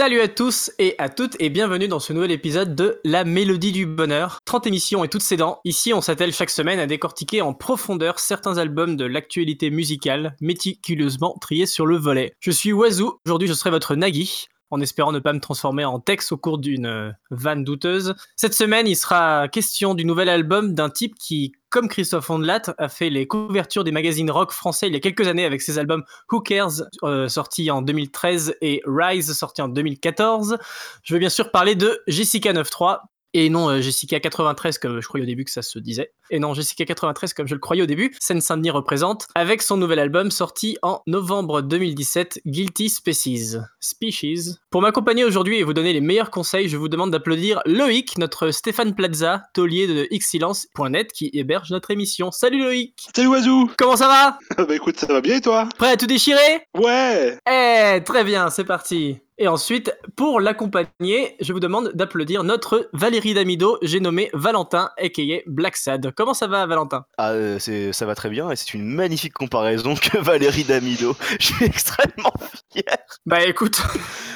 Salut à tous et à toutes et bienvenue dans ce nouvel épisode de La Mélodie du Bonheur. 30 émissions et toutes ses dents. Ici, on s'attelle chaque semaine à décortiquer en profondeur certains albums de l'actualité musicale, méticuleusement triés sur le volet. Je suis Wazoo, aujourd'hui je serai votre Nagui en espérant ne pas me transformer en texte au cours d'une euh, vanne douteuse. Cette semaine, il sera question du nouvel album d'un type qui, comme Christophe Ondelat, a fait les couvertures des magazines rock français il y a quelques années avec ses albums Who Cares, euh, sorti en 2013, et Rise, sorti en 2014. Je veux bien sûr parler de Jessica 93, et non euh, Jessica 93 comme je croyais au début que ça se disait. Et non Jessica 93 comme je le croyais au début. Seine-Saint-Denis représente avec son nouvel album sorti en novembre 2017, Guilty Species. Species. Pour m'accompagner aujourd'hui et vous donner les meilleurs conseils, je vous demande d'applaudir Loïc, notre Stéphane Plaza, taulier de xsilence.net qui héberge notre émission. Salut Loïc Salut Oiseau Comment ça va? Bah écoute, ça va bien et toi? Prêt à tout déchirer? Ouais Eh, très bien, c'est parti et ensuite, pour l'accompagner, je vous demande d'applaudir notre Valérie Damido, j'ai nommé Valentin, aka Black Sad. Comment ça va, Valentin? Ah, euh, c'est, ça va très bien et c'est une magnifique comparaison que Valérie Damido. Je suis extrêmement fier. Bah écoute,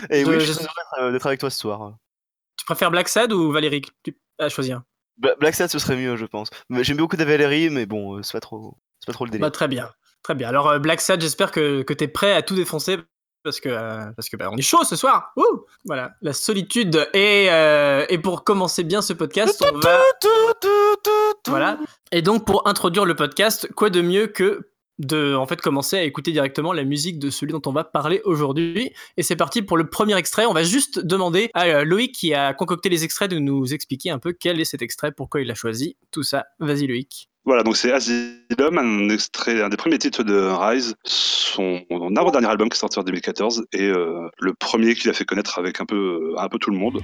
Et Je- oui, je je- suis heureux d'être- d'être avec toi ce soir. tu préfères Black Sad ou Valérie? Tu as choisir. Bla- Black Sad, ce serait mieux, je pense. J'aime beaucoup ta Valérie, mais bon, euh, c'est pas trop, c'est pas trop le délire. Bah très bien, très bien. Alors euh, Black Sad, j'espère que, que t'es prêt à tout défoncer parce que euh, parce que bah, on est chaud ce soir. Ouh voilà, la solitude. Et euh, et pour commencer bien ce podcast, on va Voilà. Et donc pour introduire le podcast, quoi de mieux que de en fait commencer à écouter directement la musique de celui dont on va parler aujourd'hui. Et c'est parti pour le premier extrait. On va juste demander à euh, Loïc qui a concocté les extraits de nous expliquer un peu quel est cet extrait, pourquoi il l'a choisi, tout ça. Vas-y Loïc. Voilà, donc c'est Asylum, un extrait, un des premiers titres de Rise, son avant-dernier album qui est sorti en 2014 et euh, le premier qu'il a fait connaître avec un peu, un peu tout le monde.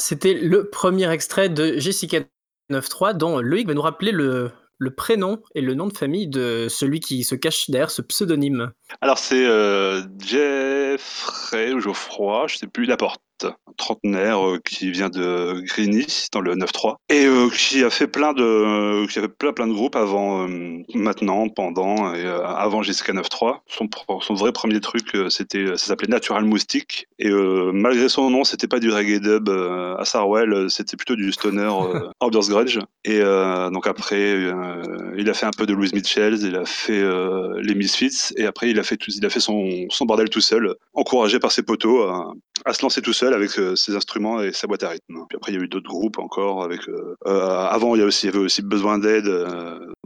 C'était le premier extrait de Jessica 93 dont Loïc va nous rappeler le, prénom et le nom de famille de celui qui se cache derrière ce pseudonyme. Alors c'est euh, Jeffrey ou Geoffroy, je sais plus, Laporte, un trentenaire euh, qui vient de Grigny dans le 9-3 et euh, qui a fait plein de, qui a fait plein plein de groupes avant, euh, maintenant, pendant et avant Jessica 9-3. Son, vrai premier truc, c'était, ça s'appelait Natural Moustique et malgré son nom, c'était pas du reggae dub à Sarwell, c'était plutôt du stoner ambiance grudge. Et donc après, il a fait un peu de Louise Mitchell, il a fait les Misfits, et après il a fait tout, il a fait son, son bordel tout seul, encouragé par ses potos à, à se lancer tout seul avec euh, ses instruments et sa boîte à rythme. Puis après il y a eu d'autres groupes encore avec. euh, euh, avant il y, a aussi, il y avait aussi besoin d'aide,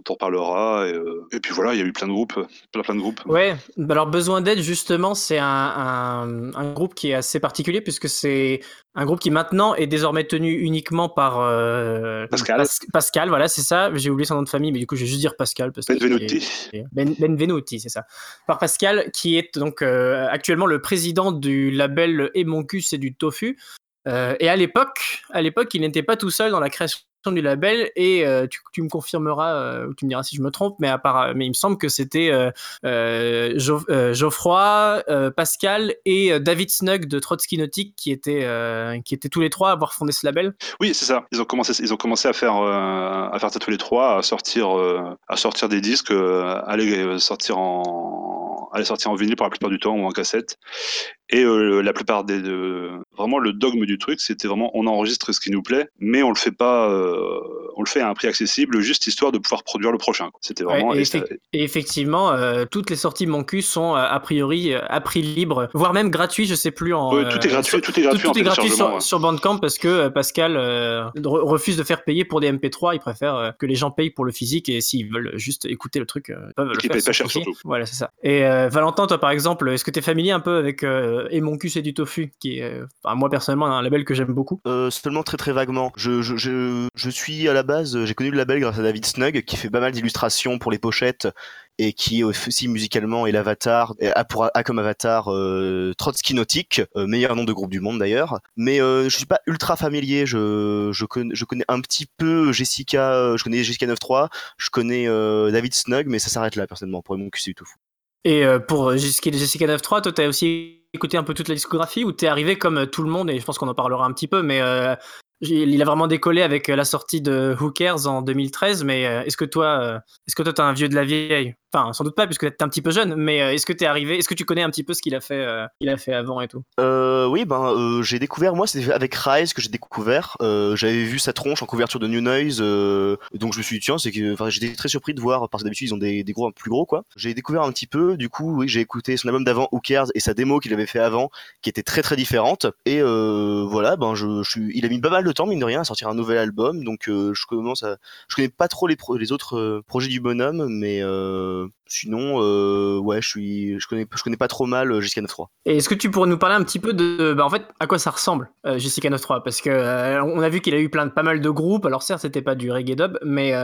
on. Et, euh, et puis voilà, il y a eu plein de groupes, plein plein de groupes. Ouais, bah alors Besoin d'aide, justement, c'est un, un, un groupe qui est assez particulier puisque c'est un groupe qui maintenant est désormais tenu uniquement par euh, Pascal. Pas- Pascal, voilà, c'est ça. J'ai oublié son nom de famille, mais du coup, je vais juste dire Pascal. Parce Benvenuti. Ben, Benvenuti, c'est ça. Par Pascal, qui est donc euh, actuellement le président du label Emoncus et du Tofu. Euh, et à l'époque, à l'époque, il n'était pas tout seul dans la création du label et euh, tu, me confirmeras euh, ou tu me diras si je me trompe mais à part, mais il me semble que c'était euh, euh, euh, Geoffroy euh, Pascal et euh, David Snug de Trotsky Nautique qui étaient euh, qui étaient tous les trois à avoir fondé ce label Oui, c'est ça. Ils ont commencé, ils ont commencé à faire, euh, à faire ça tous les trois, à sortir, euh, à sortir des disques, euh, à les euh, sortir en, à les sortir en vinyle pour la plupart du temps ou en cassette. Et euh, la plupart des. de- vraiment, le dogme du truc, c'était vraiment on enregistre ce qui nous plaît, mais on le fait pas. euh, on le fait à un prix accessible, juste histoire de pouvoir produire le prochain. C'était vraiment. Ouais, et, effectivement, euh, toutes les sorties Moncu sont euh, a priori euh, à prix libre, voire même gratuit, je sais plus en. Tout est euh, gratuit, sur- tout est gratuit tout, en tout est gratuit téléchargement, sur, ouais. sur Bandcamp parce que euh, Pascal euh, re- refuse de faire payer pour des MP3. Il préfère euh, que les gens payent pour le physique et s'ils veulent juste écouter le truc, euh, ils peuvent faire payent pas cher, surtout. Voilà, c'est ça. Et euh, Valentin, toi par exemple, est-ce que tu es familier un peu avec euh, Et mon cul c'est du tofu, qui est, euh, enfin, moi personnellement, un label que j'aime beaucoup? Euh, seulement très très vaguement. Je, je, je, je suis à la base, j'ai connu le label grâce à David Snug qui fait pas mal d'illustrations pour les pochettes et qui aussi musicalement est l'avatar, et a, pour, a comme avatar euh, Trotsky Nautique, euh, meilleur nom de groupe du monde d'ailleurs. Mais euh, je suis pas ultra familier, je, je, connais, un petit peu Jessica, euh, je connais Jessica 93, je connais euh, David Snug, mais ça s'arrête là personnellement pour mon QC tout fou. Et pour Jessica Jessica 9.3, toi, t'as aussi écouté un peu toute la discographie ou t'es arrivé comme tout le monde, et je pense qu'on en parlera un petit peu, mais il a vraiment décollé avec euh, la sortie de Who Cares en 2013, mais euh, est-ce que toi, euh, est-ce que toi t'es un vieux de la vieille? Enfin, sans doute pas, puisque t'es un petit peu jeune, mais est-ce que t'es arrivé, est-ce que tu connais un petit peu ce qu'il a fait, qu'il a fait avant et tout? Oui, ben j'ai découvert, moi c'est avec Rise que j'ai découvert. J'avais vu sa tronche en couverture de New Noise, donc je me suis dit tiens, c'est que, enfin j'étais très surpris de voir parce que d'habitude ils ont des, des gros plus gros quoi. J'ai découvert un petit peu, du coup oui j'ai écouté son album d'avant Who Cares et sa démo qu'il avait fait avant, qui était très très différente. Et voilà, ben je suis, il a mis pas mal de temps mine de rien à sortir un nouvel album, donc euh, je commence à, je connais pas trop les, pro- les autres euh, projets du bonhomme, mais euh, sinon euh, ouais je suis, je connais, je connais pas trop mal euh, Jessica 93. Et est-ce que tu pourrais nous parler un petit peu de, bah, en fait, à quoi ça ressemble, euh, Jessica 9.3 Parce que euh, on a vu qu'il a eu plein de, pas mal de groupes. Alors certes, c'était pas du reggae dub, mais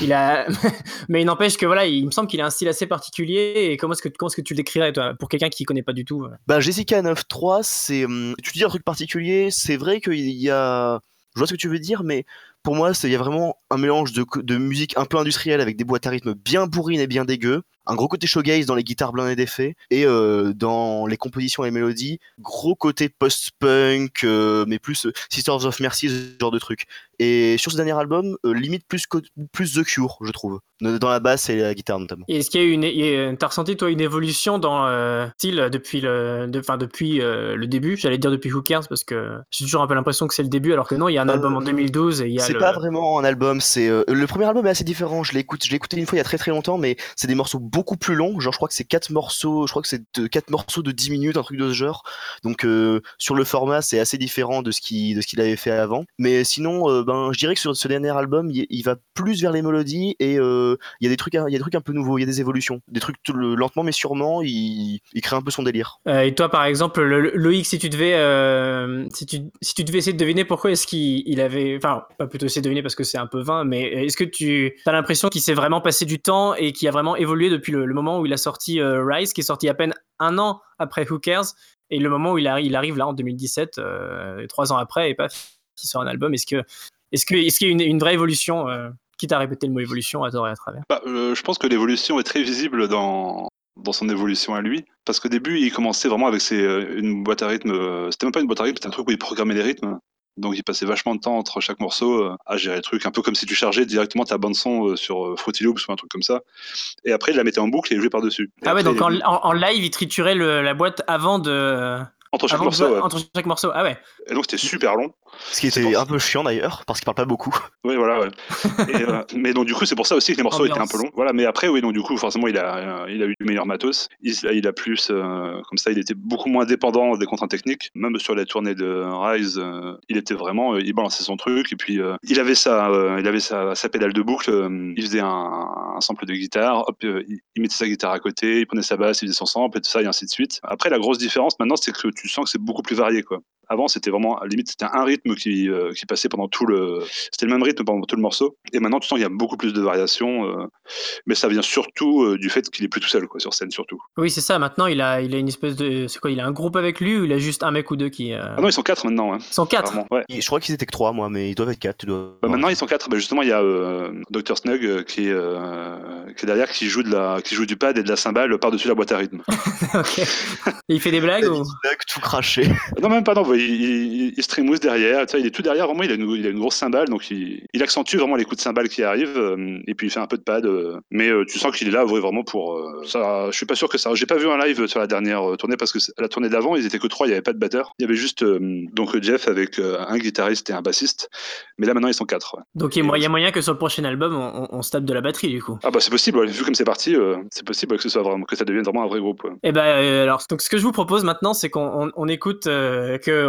il a, mais il n'empêche que voilà, il me semble qu'il a un style assez particulier. Et comment est-ce que comment est-ce que tu le décrirais toi, pour quelqu'un qui connaît pas du tout Bah Jessica 9.3, c'est... hum, Tu dis un truc particulier, c'est vrai qu'il y a... Je vois ce que tu veux dire, mais pour moi, il y a vraiment un mélange de musique un peu industrielle avec des boîtes à rythme bien bourrines et bien dégueu, un gros côté showgaze dans les guitares blindées d'effets, et euh, dans les compositions et les mélodies, gros côté post-punk, euh, mais plus euh, Sisters of Mercy, ce genre de truc. Et sur ce dernier album, limite plus, plus The Cure, je trouve, dans la basse et la guitare notamment. Et est-ce qu'il y a eu une, t'as ressenti toi une évolution dans style depuis le, de- depuis le début? J'allais dire depuis Who Cares parce que j'ai toujours un peu l'impression que c'est le début, alors que non, il y a un album en 2012 et il y a C'est le. pas vraiment un album, c'est le premier album est assez différent. Je l'ai écouté, je l'ai écouté une fois il y a très très longtemps, mais c'est des morceaux beaucoup plus longs. Genre je crois que c'est quatre morceaux, je crois que c'est de- quatre morceaux de 10 minutes, un truc de ce genre. Donc euh, sur le format c'est assez différent de ce qui de ce qu'il avait fait avant. Mais sinon, euh, ben je dirais que sur ce dernier album il, va plus vers les mélodies et euh, il y a des trucs, il y a des trucs un peu nouveaux, il y a des évolutions, des trucs lentement mais sûrement. Il, il crée un peu son délire. Et toi, par exemple, le- le- Loïc, si tu devais, si tu, si tu devais essayer de deviner pourquoi est-ce qu'il il avait, enfin, pas plutôt essayer de deviner parce que c'est un peu vain, mais est-ce que tu as l'impression qu'il s'est vraiment passé du temps et qu'il a vraiment évolué depuis le, moment où il a sorti euh, Rise, qui est sorti à peine un an après Who Cares, et le moment où il, arri- il arrive là en 2017, euh, trois ans après, et paf, il sort un album. Est-ce que, est-ce que, est-ce qu'il y a une, vraie évolution, euh, quitte à répéter le mot évolution à tort et à travers? Bah, je pense que l'évolution est très visible dans, dans son évolution à lui. Parce qu'au début, il commençait vraiment avec ses, une boîte à rythme. C'était même pas une boîte à rythme, c'était un truc où il programmait les rythmes. Donc il passait vachement de temps entre chaque morceau euh, à gérer le truc, un peu comme si tu chargeais directement ta bande son euh, sur euh, Fruity Loops ou un truc comme ça. Et après, il la mettait en boucle et il jouait par-dessus. Et Ah ouais, après, donc en, il- en- en live, il triturait le- la boîte avant de. Entre chaque avant morceau. ouais. entre chaque morceau. Ah ouais. Et donc c'était super long. Ce qui était pour- un peu chiant d'ailleurs parce qu'il parle pas beaucoup. Oui, voilà. Ouais. Et, euh, mais donc du coup, c'est pour ça aussi que les morceaux étaient un peu longs. Voilà. Mais après, oui, donc du coup, forcément, il a, euh, il a eu du meilleur matos. Il, il a plus, euh, comme ça, il était beaucoup moins dépendant des contraintes techniques. Même sur la tournée de Rise, euh, il était vraiment, euh, il balançait son truc. Et puis, euh, il avait sa, euh, il avait sa, sa pédale de boucle. euh, il faisait un, un sample de guitare. Hop, euh, il, il mettait sa guitare à côté. Il prenait sa basse, il faisait son sample et tout ça, et ainsi de suite. Après, la grosse différence maintenant, c'est que tu sens que c'est beaucoup plus varié, quoi. Avant, c'était vraiment, à la limite, c'était un rythme qui, euh, qui passait pendant tout le. C'était le même rythme pendant tout le morceau. Et maintenant, tu sens qu'il y a beaucoup plus de variations. euh, mais ça vient surtout euh, du fait qu'il est plus tout seul, quoi, sur scène, surtout. Oui, c'est ça. Maintenant, il a, il a une espèce de. C'est quoi Il a un groupe avec lui ou il a juste un mec ou deux qui. euh, Ah non, ils sont quatre maintenant. Hein, Ils sont quatre. vraiment, ouais. Je crois qu'ils étaient que trois moi, mais ils doivent être quatre. Tu dois... Bah, maintenant, ils sont quatre. Bah, justement, il y a euh, Dr. Snug qui, est, euh, qui est derrière, qui joue, de la, qui joue du pad et de la cymbale par-dessus la boîte à rythme. Ok. Et il fait des blagues ou Snug, tout craché. non, même pas, non, il, il, derrière, il est tout derrière, vraiment, il a une, il a une grosse cymbale, donc il, accentue vraiment les coups de cymbale qui arrivent, euh, et puis il fait un peu de pad, euh, mais euh, tu sens qu'il est là vraiment pour ça. Je suis pas sûr que ça. J'ai pas vu un live sur la dernière tournée parce que la tournée d'avant, ils étaient que trois, il y avait pas de batteur, il y avait juste donc Jeff avec un guitariste et un bassiste, mais là maintenant ils sont quatre. Ouais. Donc il y, a moyen que sur le prochain album, on, on, se tape de la batterie du coup. Ah bah c'est possible, vu comme c'est parti, c'est possible que ce soit vraiment que ça devienne vraiment un vrai groupe. Et eh ben alors donc ce que je vous propose maintenant, c'est qu'on on, écoute,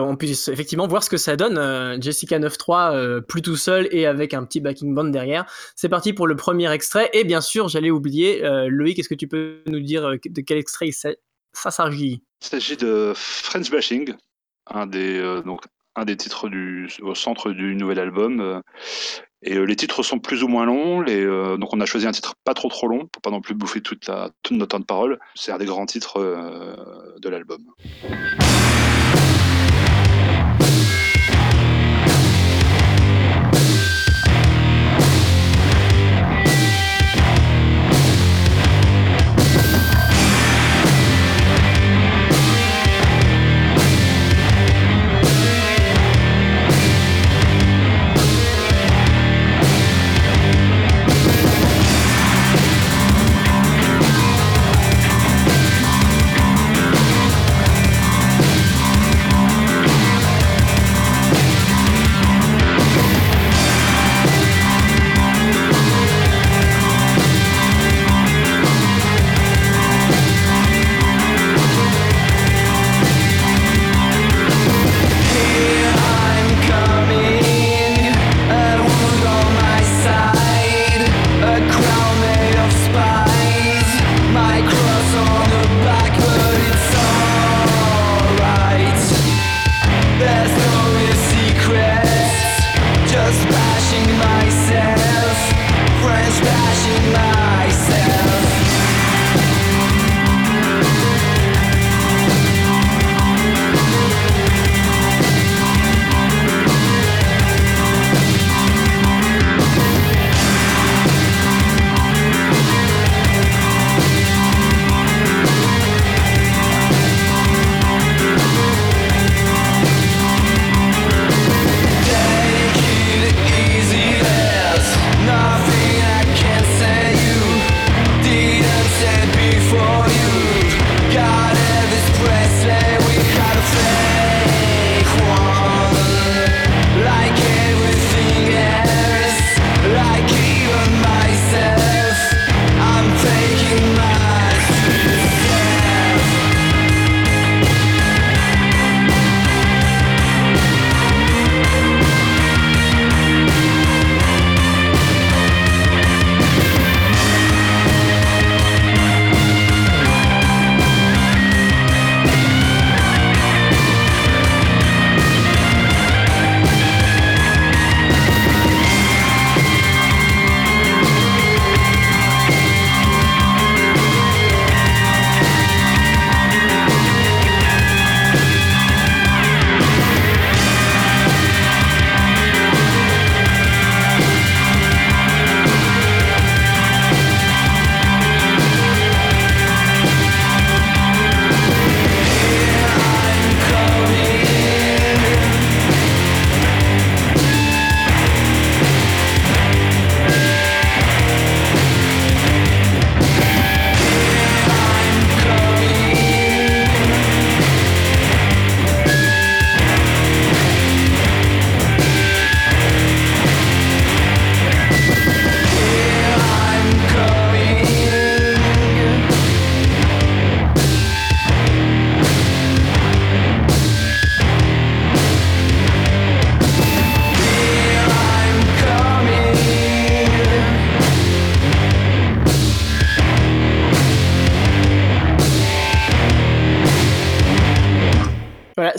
qu'on puisse effectivement voir ce que ça donne. Jessica 9.3 plus tout seul et avec un petit backing band derrière. C'est parti pour le premier extrait. Et bien sûr, j'allais oublier, euh, Loïc, est-ce que tu peux nous dire euh, de quel extrait ça, s'agit Il s'agit de French Bashing, un des, euh, donc, un des titres du, au centre du nouvel album. Et les titres sont plus ou moins longs, donc on a choisi un titre pas trop trop long pour pas non plus bouffer toute, la, toute notre temps de parole. C'est un des grands titres de l'album.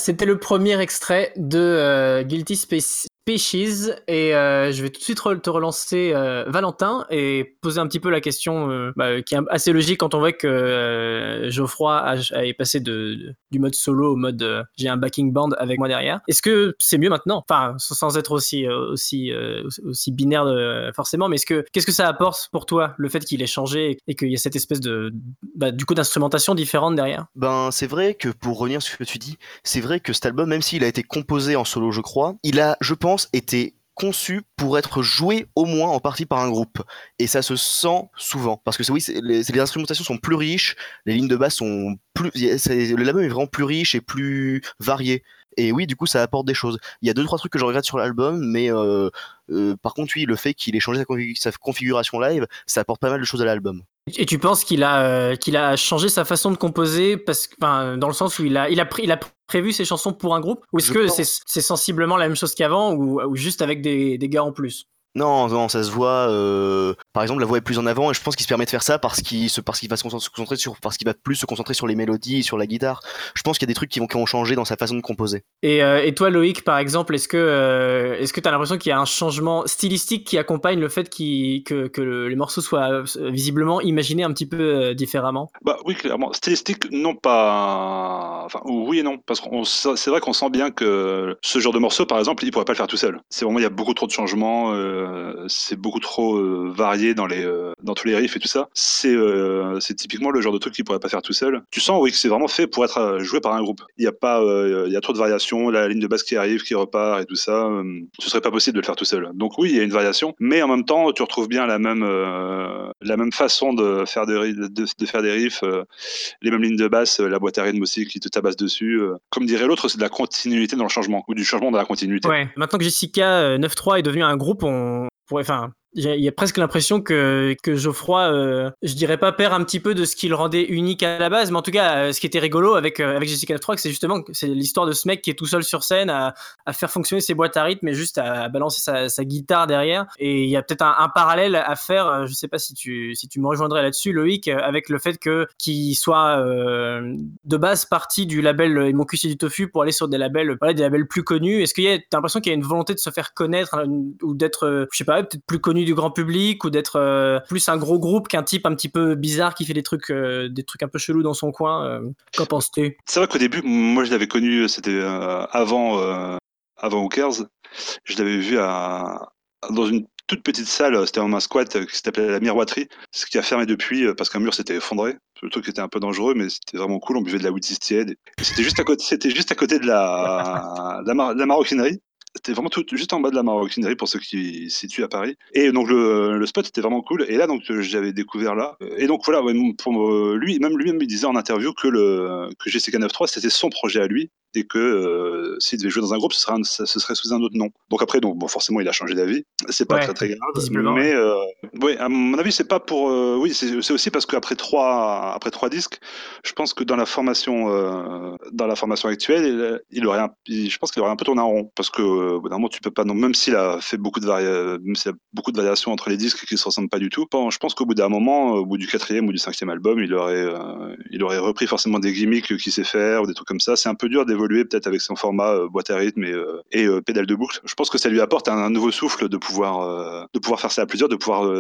C'était le premier extrait de euh, Guilty Space Peaches et euh, je vais tout de suite te relancer euh, Valentin et poser un petit peu la question euh, bah, qui est assez logique quand on voit que Geoffroy a, est passé de, du mode solo au mode j'ai un backing band avec moi derrière. Est-ce que c'est mieux maintenant? Enfin, sans être aussi aussi aussi binaire forcément, mais est-ce que qu'est-ce que ça apporte pour toi le fait qu'il ait changé et qu'il y ait cette espèce de bah, du coup d'instrumentation différente derrière? Ben c'est vrai que pour revenir sur ce que tu dis, c'est vrai que cet album, même s'il a été composé en solo, je crois, il a, je pense était conçu pour être joué au moins en partie par un groupe. Et ça se sent souvent. Parce que oui, les, instrumentations sont plus riches, les lignes de basse sont plus... Le l'album est vraiment plus riche et plus varié. Et oui, du coup, ça apporte des choses. Il y a deux, trois trucs que je regrette sur l'album, mais euh, euh, par contre, oui, le fait qu'il ait changé sa, configuration live, ça apporte pas mal de choses à l'album. Et tu penses qu'il a, euh, qu'il a changé sa façon de composer parce que, dans le sens où il a, il a, il a prévu ses chansons pour un groupe? Ou est-ce que c'est sensiblement la même chose qu'avant ou, ou, juste avec des, des gars en plus? Non, non, ça se voit. Euh, par exemple, la voix est plus en avant et je pense qu'il se permet de faire ça parce qu'il se, parce qu'il va se concentrer sur, parce qu'il va plus se concentrer sur les mélodies, sur la guitare. Je pense qu'il y a des trucs qui vont, qui ont changé dans sa façon de composer. Et, euh, et toi, Loïc, par exemple, est-ce que, euh, est-ce que t'as l'impression qu'il y a un changement stylistique qui accompagne le fait que, que les morceaux soient visiblement imaginés un petit peu différemment? Bah oui, clairement. Stylistique, non pas. Enfin, oui et non, parce que c'est vrai qu'on sent bien que ce genre de morceau, par exemple, il pourrait pas le faire tout seul. C'est vraiment il y a beaucoup trop de changements. Euh, c'est beaucoup trop euh, varié dans les euh, dans tous les riffs et tout ça. C'est c'est typiquement le genre de truc qu'il pourrait pas faire tout seul. Tu sens oui que c'est vraiment fait pour être joué par un groupe. Il y a pas il y a trop de variations, la ligne de basse qui arrive, qui repart et tout ça. ce serait pas possible de le faire tout seul. Donc oui, il y a une variation, mais en même temps, tu retrouves bien la même la même façon de faire des de, de faire des riffs, les mêmes lignes de basse, la boîte à rythme aussi qui te tabasse dessus. Comme dirait l'autre, c'est de la continuité dans le changement ou du changement dans la continuité. Ouais. Maintenant que Jessica 9.3 est devenu un groupe, on, pourrait, enfin, il y, a presque l'impression que, que Geoffroy, euh, je dirais pas perd un petit peu de ce qui le rendait unique à la base, mais en tout cas, euh, ce qui était rigolo avec, euh, avec Jessica 3, c'est justement c'est l'histoire de ce mec qui est tout seul sur scène à, à faire fonctionner ses boîtes à rythme et juste à, balancer sa, sa, guitare derrière. Et il y a peut-être un, parallèle à faire, je sais pas si tu, si tu me rejoindrais là-dessus, Loïc, avec le fait que qu'il soit de base parti du label Mon du Tofu pour aller sur des labels, des labels plus connus. Est-ce qu'il y a, t'as l'impression qu'il y a une volonté de se faire connaître ou d'être, je sais pas, peut-être plus connu du grand public ou d'être euh, plus un gros groupe qu'un type un petit peu bizarre qui fait des trucs, euh, des trucs un peu chelous dans son coin. Euh, qu'en penses-tu? C'est vrai qu'au début, moi je l'avais connu, c'était avant, avant Hookers. Je l'avais vu dans une toute petite salle, c'était un squat qui s'appelait la miroiterie, ce qui a fermé depuis parce qu'un mur s'était effondré. Le truc était un peu dangereux, mais c'était vraiment cool. On buvait de la whisky tiède. C'était juste à côté, c'était juste à côté de la maroquinerie. C'était vraiment tout, juste en bas de la maroquinerie pour ceux qui se situent à Paris. Et donc le, spot était vraiment cool. Et là, donc j'avais découvert là. Et donc voilà, pour lui, même lui-même il disait en interview que le que GCK 9.3 c'était son projet à lui et que euh, s'il devait jouer dans un groupe, ce serait, ce serait sous un autre nom. Donc après, donc bon, forcément, il a changé d'avis. C'est pas très très grave. Mais euh, ouais, à mon avis, c'est pas pour. Euh, oui, c'est aussi parce qu'après trois après trois disques, je pense que dans la formation euh, dans la formation actuelle, il, aurait, un, je pense qu'il aurait un peu tourné en rond parce que euh, bout d'un moment, tu peux pas. Non, même s'il a fait beaucoup de même s'il a beaucoup de variations entre les disques qui se ressemblent pas du tout. Bon, je pense qu'au bout d'un moment, au bout du quatrième ou du cinquième album, il aurait il aurait repris forcément des gimmicks qu'il sait faire ou des trucs comme ça. C'est un peu dur d'évoluer peut-être avec son format euh, boîte à rythme et, euh, euh, pédale de boucle. Je pense que ça lui apporte un, nouveau souffle de pouvoir, de pouvoir faire ça à plusieurs, de pouvoir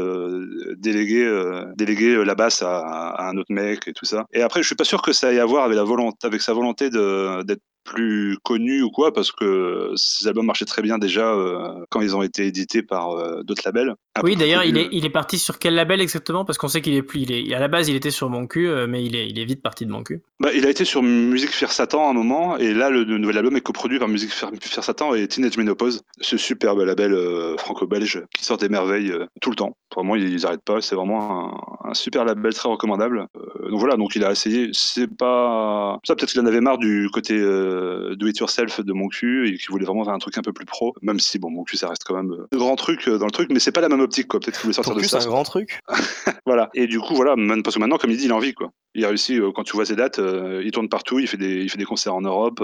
déléguer, déléguer la basse à, un autre mec et tout ça. Et après, je suis pas sûr que ça ait à voir avec, la volonté, avec sa volonté d'être plus connu ou quoi, parce que ces albums marchaient très bien déjà euh, quand ils ont été édités par euh, d'autres labels. oui, d'ailleurs, il est, il est parti sur quel label exactement? Parce qu'on sait qu'il est plus. Il est, à la base, il était sur Mon Cul, euh, mais il est, il est vite parti de Mon Cul. Bah, il a été sur Musique Faire Satan à un moment, et là, le, nouvel album est coproduit par Musique Faire, Satan et Teenage Menopause, ce superbe label franco-belge qui sort des merveilles tout le temps. Vraiment, ils n'arrêtent pas, c'est vraiment un, super label très recommandable. donc voilà, donc il a essayé. C'est pas. Ça, peut-être qu'il en avait marre du côté euh, do it yourself de mon cul et qui voulait vraiment faire un truc un peu plus pro. Même si, bon, mon cul, ça reste quand même un grand truc euh, dans le truc, mais c'est pas la même optique, quoi. Peut-être qu'il voulait sortir de ça. c'est un grand truc. voilà. Et du coup, voilà, parce que maintenant, comme il dit, il a envie, quoi. Il a réussi, euh, quand tu vois ses dates, il tourne partout, il fait des, il fait des concerts en Europe,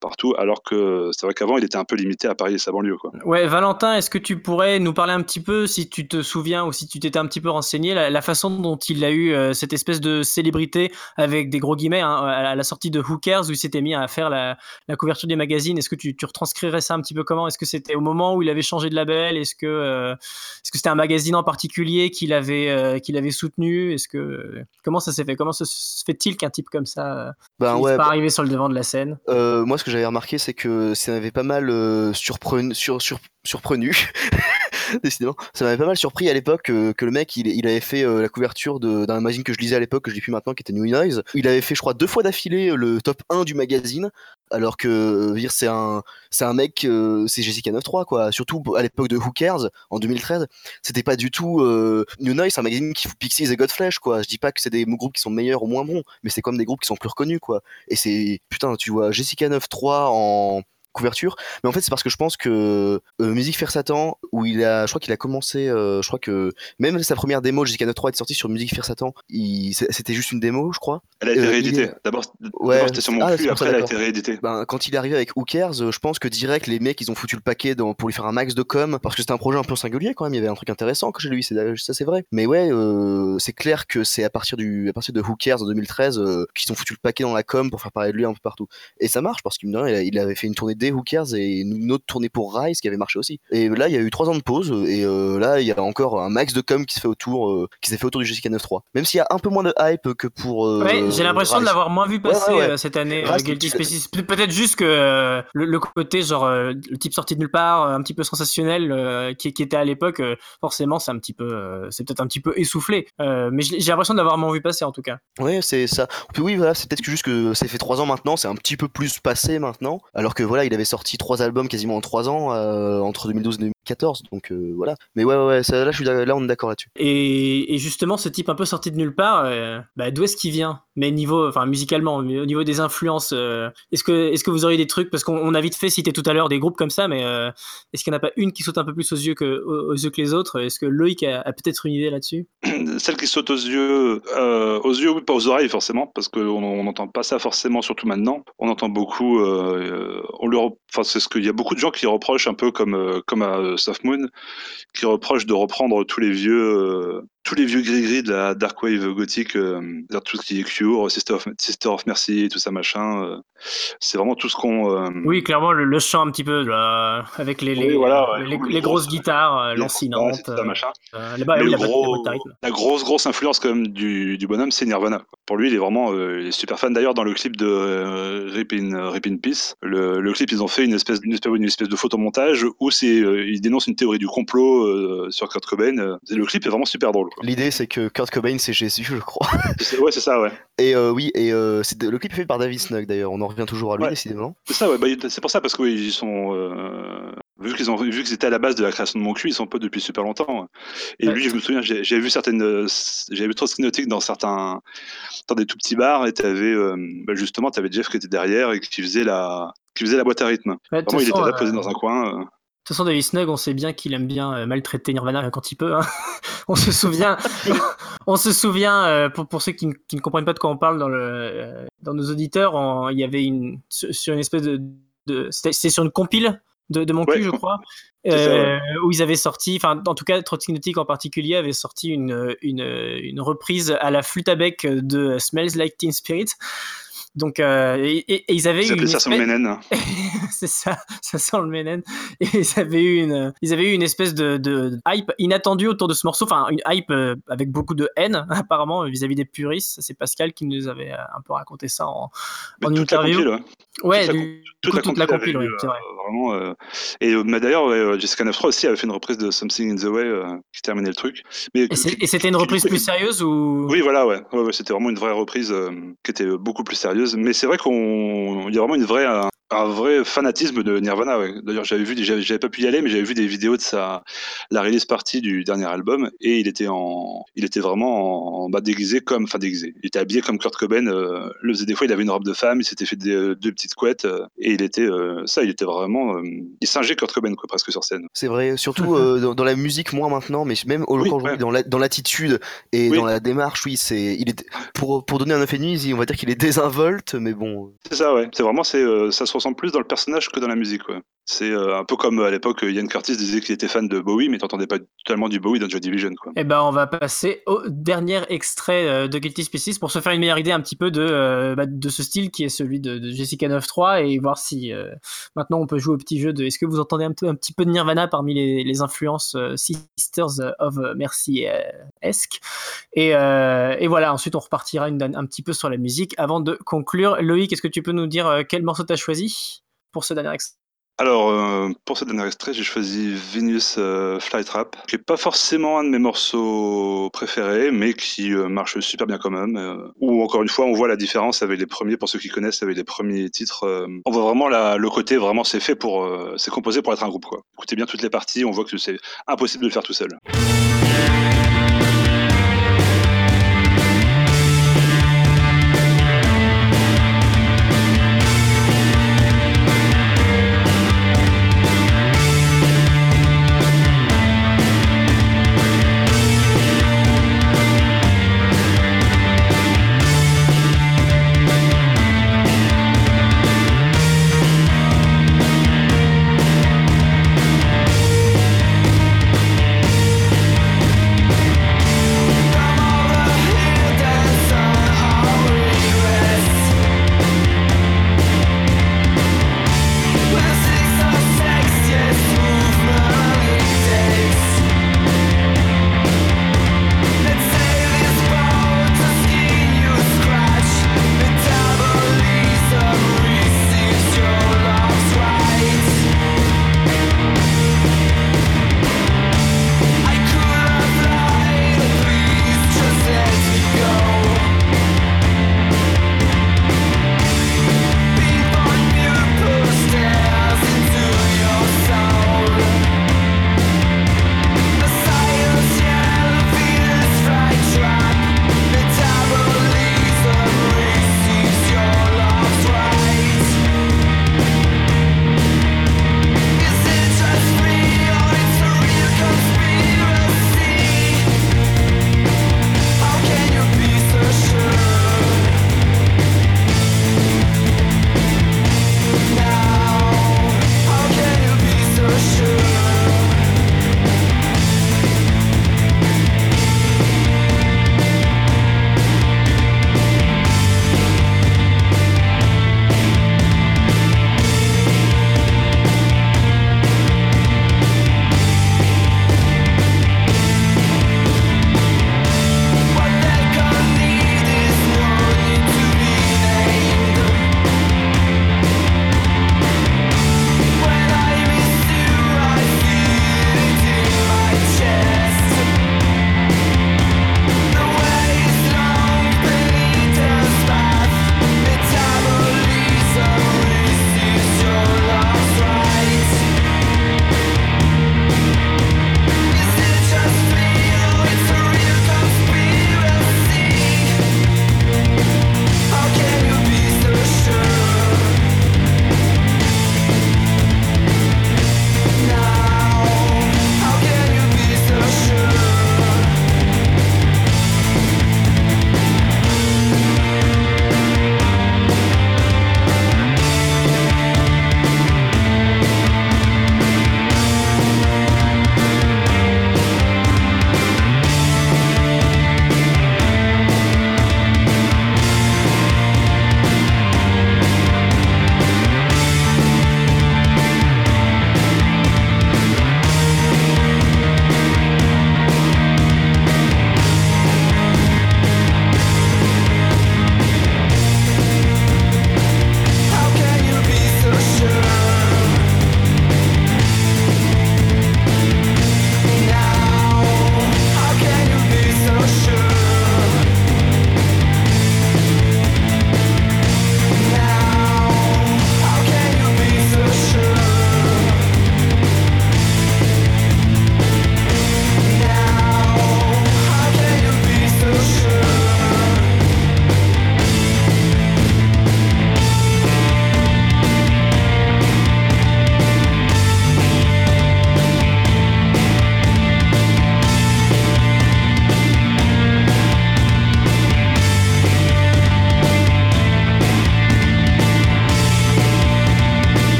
partout, alors que c'est vrai qu'avant, il était un peu limité à Paris et sa banlieue, quoi. Ouais, Valentin, est-ce que tu pourrais nous parler un petit peu, si tu te souviens ou si tu t'étais un petit peu renseigné, la, façon dont il a eu cette espèce de célébrité avec des gros guillemets hein, à la sortie de Who Cares où il s'était mis à faire faire la, la couverture des magazines. Est-ce que tu, tu, retranscrirais ça un petit peu comment? Est-ce que c'était au moment où il avait changé de label? Est-ce que euh, est-ce que c'était un magazine en particulier qu'il avait euh, qu'il avait soutenu? Est-ce que comment ça s'est fait? Comment se fait-il qu'un type comme ça ben ouais, pas bah, arrivé sur le devant de la scène? Moi, ce que j'avais remarqué, c'est que ça m'avait pas mal surpris sur, sur, surprenus. Décidément, ça m'avait pas mal surpris à l'époque que le mec il, avait fait la couverture d'un magazine que je lisais à l'époque que je lis plus maintenant qui était New Noise. Il avait fait je crois deux fois d'affilée le top 1 du magazine alors que c'est un c'est un mec c'est Jessica 93 quoi surtout à l'époque de Who Cares en 2013 c'était pas du tout New Noise c'est un magazine qui fout Pixies et Godflesh quoi je dis pas que c'est des groupes qui sont meilleurs ou moins bons mais c'est comme des groupes qui sont plus reconnus quoi et c'est putain tu vois Jessica 93 en couverture. Mais en fait, c'est parce que je pense que euh, Musique Faire Satan, où il a, je crois qu'il a commencé, euh, je crois que même sa première démo Jusqu'à 9.3 est sortie sur Musique Faire Satan, c'était juste une démo, je crois. Elle a été euh, rééditée. D'abord, ouais, c'était sur mon ah, flux, après elle a été rééditée. Ben, quand il est arrivé avec Who Cares, je pense que direct, les mecs, ils ont foutu le paquet dans, pour lui faire un max de com, parce que c'était un projet un peu singulier quand même, il y avait un truc intéressant que j'ai lui, ça c'est vrai. Mais ouais, c'est clair que c'est à partir du, à partir de Who Cares en 2013 qu'ils ont foutu le paquet dans la com pour faire parler de lui un peu partout. Et ça marche parce qu'il me il avait fait une tournée des Who Cares et une autre tournée pour Rise qui avait marché aussi. Et là, il y a eu trois ans de pause et euh, là, il y a encore un max de com qui se fait autour, euh, qui s'est fait autour du Jessica 9.3. Même s'il y a un peu moins de hype que pour. Euh, ouais, j'ai l'impression de l'avoir moins vu passer cette année. Peut-être juste que le, côté genre le type sorti de nulle part, un petit peu sensationnel, qui, qui, était à l'époque, forcément, c'est un petit peu, c'est peut-être un petit peu essoufflé. mais j'ai l'impression de l'avoir moins vu passer en tout cas. Ouais, c'est ça. Puis oui, voilà, c'est peut-être juste que ça fait trois ans maintenant, c'est un petit peu plus passé maintenant, alors que voilà, il avait sorti trois albums quasiment en 3 ans euh, entre 2012 et 2014 donc euh, voilà. Mais ouais ouais, ça, là je suis là on est d'accord là-dessus. Et, justement ce type un peu sorti de nulle part euh, bah, d'où est-ce qu'il vient? Mais niveau enfin musicalement au niveau des influences est-ce que est-ce que vous auriez des trucs? Parce qu'on a vite fait citer tout à l'heure des groupes comme ça mais est-ce qu'il n'y en a pas une qui saute un peu plus aux yeux que aux, yeux que les autres? Est-ce que Loïc a, peut-être une idée là-dessus? Celle qui saute aux yeux aux yeux ou pas aux oreilles forcément parce qu'on n'entend pas ça forcément surtout maintenant. On entend beaucoup on leur enfin c'est y a beaucoup de gens qui reprochent un peu comme euh, comme à euh, Soft Moon, qui reprochent de reprendre tous les vieux euh, tous les vieux gris-gris de la dark wave gothique, tout ce qui est Cure, Sister of, Sister of Mercy, tout ça machin. c'est vraiment tout ce qu'on. Oui, clairement le, chant un petit peu là, avec les les, les, grosses guitarres lancinantes. la grosse grosse influence quand même du, du bonhomme, c'est Nirvana. Pour lui, il est vraiment il est super fan. D'ailleurs, dans le clip de Rip in, Rip in Peace, le, le, clip ils ont fait une espèce une espèce, une espèce de photomontage où c'est il dénonce une théorie du complot sur Kurt Cobain. le clip est vraiment super drôle. L'idée, c'est que Kurt Cobain, c'est Jésus, je crois. ouais, c'est ça, ouais. Et euh, oui, et euh, c'est le clip est fait par David Snug d'ailleurs. On en revient toujours à lui, décidément. C'est ça, ouais. Bah, c'est pour ça parce que ils sont. Euh, vu qu'ils ont vu que c'était à la base de la création de mon cul, ils sont potes depuis super longtemps. Et lui, je me souviens, j'ai vu certaines, j'avais vu trop de dans certains, dans des tout petits bars, et t'avais bah, justement, t'avais Jeff qui était derrière et qui faisait la, qui faisait la boîte à rythme. Vraiment, il était là posé dans un coin. De toute façon, David Snug, on sait bien qu'il aime bien euh, maltraiter Nirvana quand il peut. Hein. on se souvient, on se souvient euh, pour, pour ceux qui, ne comprennent pas de quoi on parle dans, le, euh, dans nos auditeurs, il y avait une sur une espèce de, de c'était sur une compile de, de mon cul, je crois, où ils avaient sorti, enfin, en tout cas, Trotsky en particulier avait sorti une, une, une reprise à la flûte à bec de Smells Like Teen Spirit. Donc, euh, et, ils avaient eu. ça sent le ménène. c'est ça, ça sent le ménène. Et ils avaient eu une, ils avaient eu une espèce de, de hype inattendue autour de ce morceau, enfin, une hype euh, avec beaucoup de haine, apparemment, vis-à-vis des puristes. C'est Pascal qui nous avait euh, un peu raconté ça en, en interview. La ouais, toute, la, compil, oui, c'est vrai. vraiment, et d'ailleurs, Jessica 93 aussi avait fait une reprise de Something in the Way qui terminait le truc. Mais, et c'était une reprise plus sérieuse ou? Oui, voilà, ouais. ouais c'était vraiment une vraie reprise qui était beaucoup plus sérieuse mais c'est vrai qu'on, y a vraiment une vraie, un vrai fanatisme de Nirvana. D'ailleurs, j'avais vu, j'avais pas pu y aller, mais j'avais vu des vidéos de sa la release partie du dernier album, et il était en, il était vraiment en, bas déguisé comme, enfin déguisé. Il était habillé comme Kurt Cobain. Euh, le faisait des fois, il avait une robe de femme, il s'était fait des, deux petites couettes, euh, et il était, euh, ça, il était vraiment, il singeait Kurt Cobain quoi, presque sur scène. C'est vrai, surtout dans, la musique moins maintenant, mais même aujourd'hui dans l'attitude et dans la démarche, oui, c'est, il est pour pour donner un euphémisme, on va dire qu'il est désinvolte, mais bon. C'est ça, ouais. C'est vraiment, c'est ça se plus dans le personnage que dans la musique. Ouais. C'est euh, un peu comme à l'époque, Ian Curtis disait qu'il était fan de Bowie, mais t'entendais pas totalement du Bowie dans Joy Division. Quoi. Eh ben, on va passer au dernier extrait euh, de Guilty Species pour se faire une meilleure idée un petit peu de, euh, bah, de ce style qui est celui de, Jessica 9.3 et voir si euh, maintenant on peut jouer au petit jeu de est-ce que vous entendez un, petit peu de Nirvana parmi les, influences euh, Sisters of Mercy euh, esque? Et, euh, et voilà, ensuite on repartira un petit peu sur la musique avant de conclure. Loïc, est-ce que tu peux nous dire euh, quel morceau t'as choisi pour ce dernier extrait? Alors, euh, pour ce dernier extrait, j'ai choisi Venus euh, Flytrap, qui est pas forcément un de mes morceaux préférés, mais qui euh, marche super bien quand même. où encore une fois, on voit la différence avec les premiers, pour ceux qui connaissent, avec les premiers titres. on voit vraiment le côté, vraiment, c'est fait pour, c'est composé pour être un groupe, quoi. Écoutez bien toutes les parties, on voit que c'est impossible de le faire tout seul.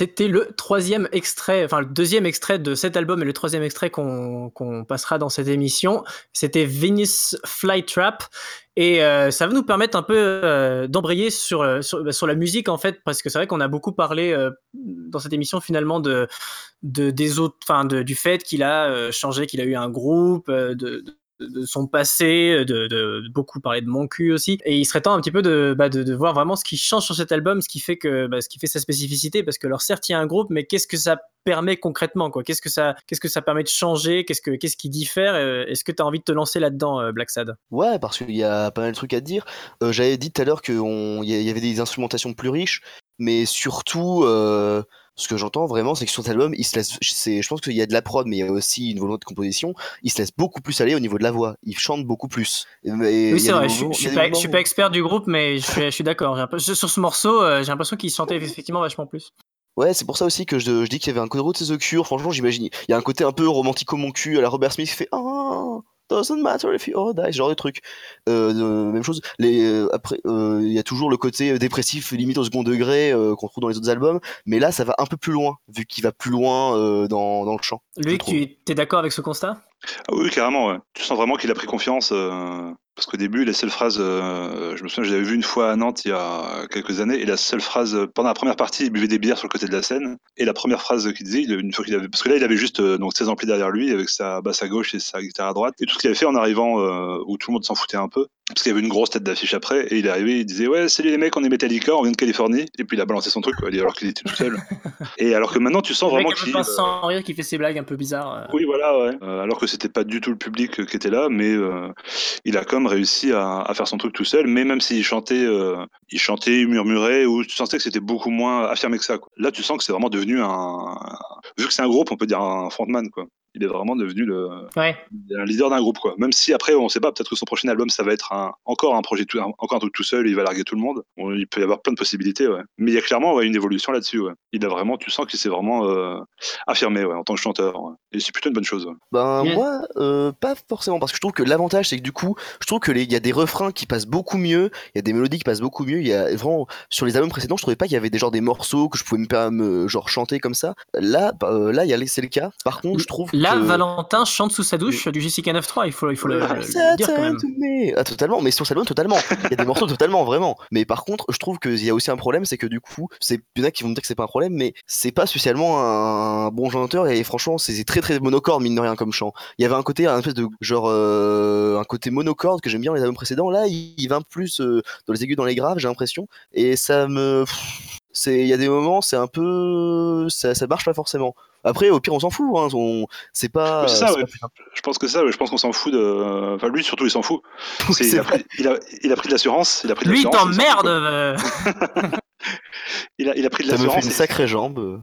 C'était le troisième extrait, enfin le deuxième extrait de cet album et le troisième extrait qu'on passera dans cette émission. C'était Venus Flytrap et euh, ça va nous permettre un peu euh, d'embrayer sur, euh, bah, sur, la musique en fait, parce que c'est vrai qu'on a beaucoup parlé dans cette émission finalement de, de des autres, enfin du fait qu'il a changé, qu'il a eu un groupe, de de son passé, de, beaucoup parler de mon cul aussi. Et il serait temps un petit peu de, bah, de, voir vraiment ce qui change sur cet album, ce qui fait que, bah, ce qui fait sa spécificité, parce que alors certes il y a un groupe, mais qu'est-ce que ça permet concrètement quoi? Qu'est-ce que ça, qu'est-ce que ça permet de changer? Qu'est-ce que, qu'est-ce qui diffère? Euh, Est-ce que tu as envie de te lancer là-dedans, euh, Black Sad? Ouais, parce qu'il y a pas mal de trucs à te dire. Euh, j'avais dit tout à l'heure qu'il y avait des instrumentations plus riches, mais surtout ce que j'entends vraiment, c'est que sur cet album, il se laisse, je pense qu'il y a de la prod, mais il y a aussi une volonté de composition. Il se laisse beaucoup plus aller au niveau de la voix. Il chante beaucoup plus. oui, c'est vrai. je, suis pas, suis pas expert du groupe, mais je suis, d'accord. Sur ce morceau, euh, j'ai l'impression qu'il chantait effectivement vachement plus. Ouais, c'est pour ça aussi que je, dis qu'il y avait un côté de The Cure. Franchement, j'imagine. Il y a un côté un peu romantico mon cul à la Robert Smith qui fait ah doesn't matter if you all die, ce genre de truc. Euh, même chose. Les, euh, après, euh, il y a toujours le côté dépressif, limite au second degré qu'on trouve dans les autres albums, mais là, ça va un peu plus loin, vu qu'il va plus loin dans, dans, le chant. Luc, tu es d'accord avec ce constat? Ah Oui, carrément. Tu sens vraiment qu'il a pris confiance. Parce qu'au début, la seule phrase, euh, je me souviens, je l'avais vu une fois à Nantes il y a quelques années, et la seule phrase, pendant la première partie, il buvait des bières sur le côté de la scène, et la première phrase qu'il disait, une fois qu'il avait, parce que là, il avait juste euh, donc 16 amplis derrière lui, avec sa basse à gauche et sa guitare à droite, et tout ce qu'il avait fait en arrivant, euh, où tout le monde s'en foutait un peu, parce qu'il y avait une grosse tête d'affiche après, et il est arrivé, il disait ouais salut les mecs, on est Metallica, on vient de Californie, et puis il a balancé son truc, alors qu'il était tout seul. et alors que maintenant tu sens vraiment qu'il sans rire, qui fait ses blagues un peu bizarres. Oui voilà ouais. alors que c'était pas du tout le public qui était là, mais il a quand même réussi à, à, faire son truc tout seul, mais même s'il chantait, il chantait, il murmurait, ou tu sentais que c'était beaucoup moins affirmé que ça. Quoi. Là tu sens que c'est vraiment devenu un, vu que c'est un groupe, on peut dire un frontman quoi il est vraiment devenu le un leader d'un groupe quoi. Même si après on sait pas, peut-être que son prochain album ça va être un, encore un projet tout, encore un truc tout seul, il va larguer tout le monde. il peut y avoir plein de possibilités ouais. Mais il y a clairement ouais, une évolution là-dessus ouais. Il a vraiment, tu sens qu'il s'est vraiment euh, affirmé ouais, en tant que chanteur. Et c'est plutôt une bonne chose. Ben moi euh, pas forcément parce que je trouve que l'avantage c'est que du coup, je trouve que il y a des refrains qui passent beaucoup mieux, il y a des mélodies qui passent beaucoup mieux, il y a vraiment sur les albums précédents, je trouvais pas qu'il y avait des genres des morceaux que je pouvais me, me genre chanter comme ça. Là bah, euh, là il y a c'est le cas. Par contre, je trouve Là, Valentin chante sous sa douche du Jessica 9.3, il faut, il faut le, dire quand même. Ah, totalement, mais sur sa totalement. Il y a des morceaux totalement, vraiment. Mais par contre, je trouve qu'il y a aussi un problème, c'est que du coup, c'est il y en a qui vont me dire que c'est pas un problème, mais c'est pas spécialement un bon chanteur et franchement, c'est très très monocorde, mine de rien, comme chant. Il y avait un côté, un espèce de genre, euh, un côté monocorde que j'aime bien dans les albums précédents. Là, il, va plus euh, dans les aigus, dans les graves, j'ai l'impression. Et ça me. C'est, il y a des moments, c'est un peu. Ça, ça marche pas forcément. Après, au pire, on s'en fout. Hein. On... C'est pas. ça, Je pense que ça, je pense qu'on s'en fout de. Enfin, lui, surtout, il s'en fout. il, a pris, il, a, il, a pris, de l'assurance. Il a pris de lui, t'emmerde euh. il, a, il a pris de l'assurance. Ça me fait une sacrée jambe.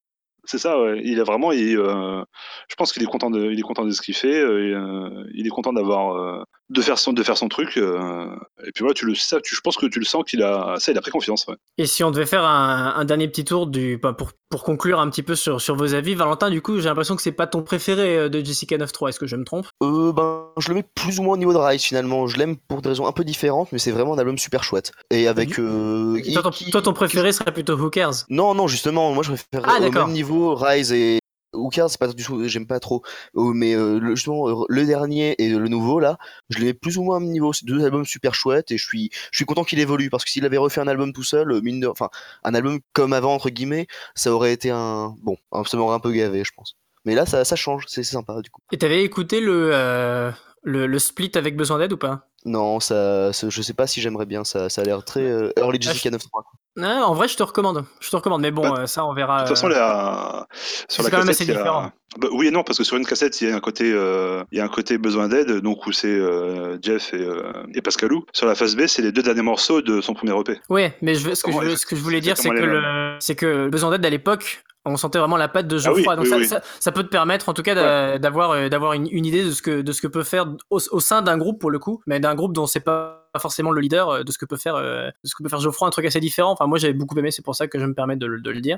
C'est ça, ouais. il a vraiment, il, euh, je pense qu'il est content de, il est content de ce qu'il fait, euh, il est content d'avoir, de faire son, de faire son truc, et puis voilà, tu le, ça, tu, je pense que tu le sens qu'il a, ça, il a pris confiance, ouais. Et si on devait faire un, un dernier petit tour du, bah, pour, pour conclure un petit peu sur, sur vos avis, Valentin, du coup, j'ai l'impression que c'est pas ton préféré de Jessica 9.3, est-ce que je me trompe? Euh, ben, je le mets plus ou moins au niveau de Rise finalement. Je l'aime pour des raisons un peu différentes, mais c'est vraiment un album super chouette. Et avec. toi, ton, préféré serait plutôt Hookers Non, non, justement, moi je préfère ah, au même niveau Rise et Hookers, c'est pas du tout, j'aime pas trop. Oh, mais euh, justement, euh, le dernier et le nouveau là, je les plus ou moins au même niveau. C'est deux albums super chouettes et je suis, je suis content qu'il évolue parce que s'il avait refait un album tout seul, euh, mine de, enfin, un album comme avant entre guillemets, ça aurait été un, bon, ça m'aurait un peu gavé, je pense. Mais là, ça, ça change, c'est sympa du coup. Et t'avais écouté le, le, split avec besoin d'aide ou pas? Non, ça, je sais pas si j'aimerais bien. Ça, ça a l'air très early Jessica 9.3. Non, en vrai, je te recommande. Je te recommande, mais bon, bah, euh, ça, on verra. De toute façon, la... sur la quand même assez différent. Bah, oui et non, parce que sur une cassette, il y a un côté, euh, il y a un côté besoin d'aide, donc où c'est euh, Jeff et, et, Pascalou. Sur la phase B, c'est les deux derniers morceaux de son premier EP. Oui, mais je, ce, que je, ce, que je, voulais dire, c'est que, le, c'est que besoin d'aide à l'époque, on sentait vraiment la patte de ah Geoffroy. donc ça, Ça, peut te permettre, en tout cas, d'avoir d'avoir une, une, idée de ce que de ce que peut faire au, au sein d'un groupe pour le coup, mais d'un groupe dont c'est pas forcément le leader euh, de ce que peut faire, euh, de ce que peut faire Geoffroy, un truc assez différent. Enfin, moi, j'avais beaucoup aimé, c'est pour ça que je me permets de, le dire.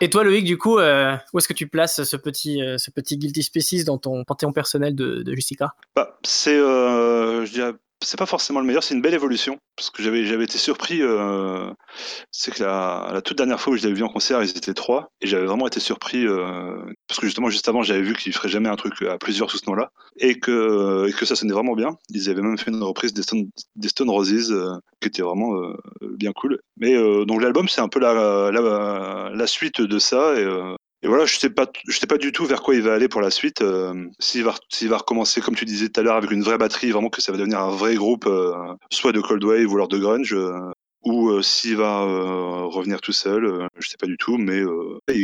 Et toi, Loïc, du coup, euh, où est-ce que tu places ce petit, ce petit guilty species dans ton panthéon personnel de, de Justica bah, C'est, je dirais, c'est pas forcément le meilleur, c'est une belle évolution. Parce que j'avais, j'avais été surpris. euh, c'est que la, toute dernière fois où je l'avais vu en concert, ils étaient trois. Et j'avais vraiment été surpris. euh, parce que justement, juste avant, j'avais vu qu'ils feraient jamais un truc à plusieurs sous ce nom-là. Et que, et que ça sonnait vraiment bien. Ils avaient même fait une reprise des Stone, des Stone Roses euh, qui était vraiment euh, bien cool. Mais euh, donc l'album, c'est un peu la, suite de ça. Euh, et voilà, je sais pas, je sais pas du tout vers quoi il va aller pour la suite. Euh, s'il va, s'il va recommencer, comme tu disais tout à l'heure, avec une vraie batterie, vraiment que ça va devenir un vrai groupe, euh, soit de cold wave ou alors de grunge, euh, ou euh, s'il va revenir tout seul, je sais pas du tout. Mais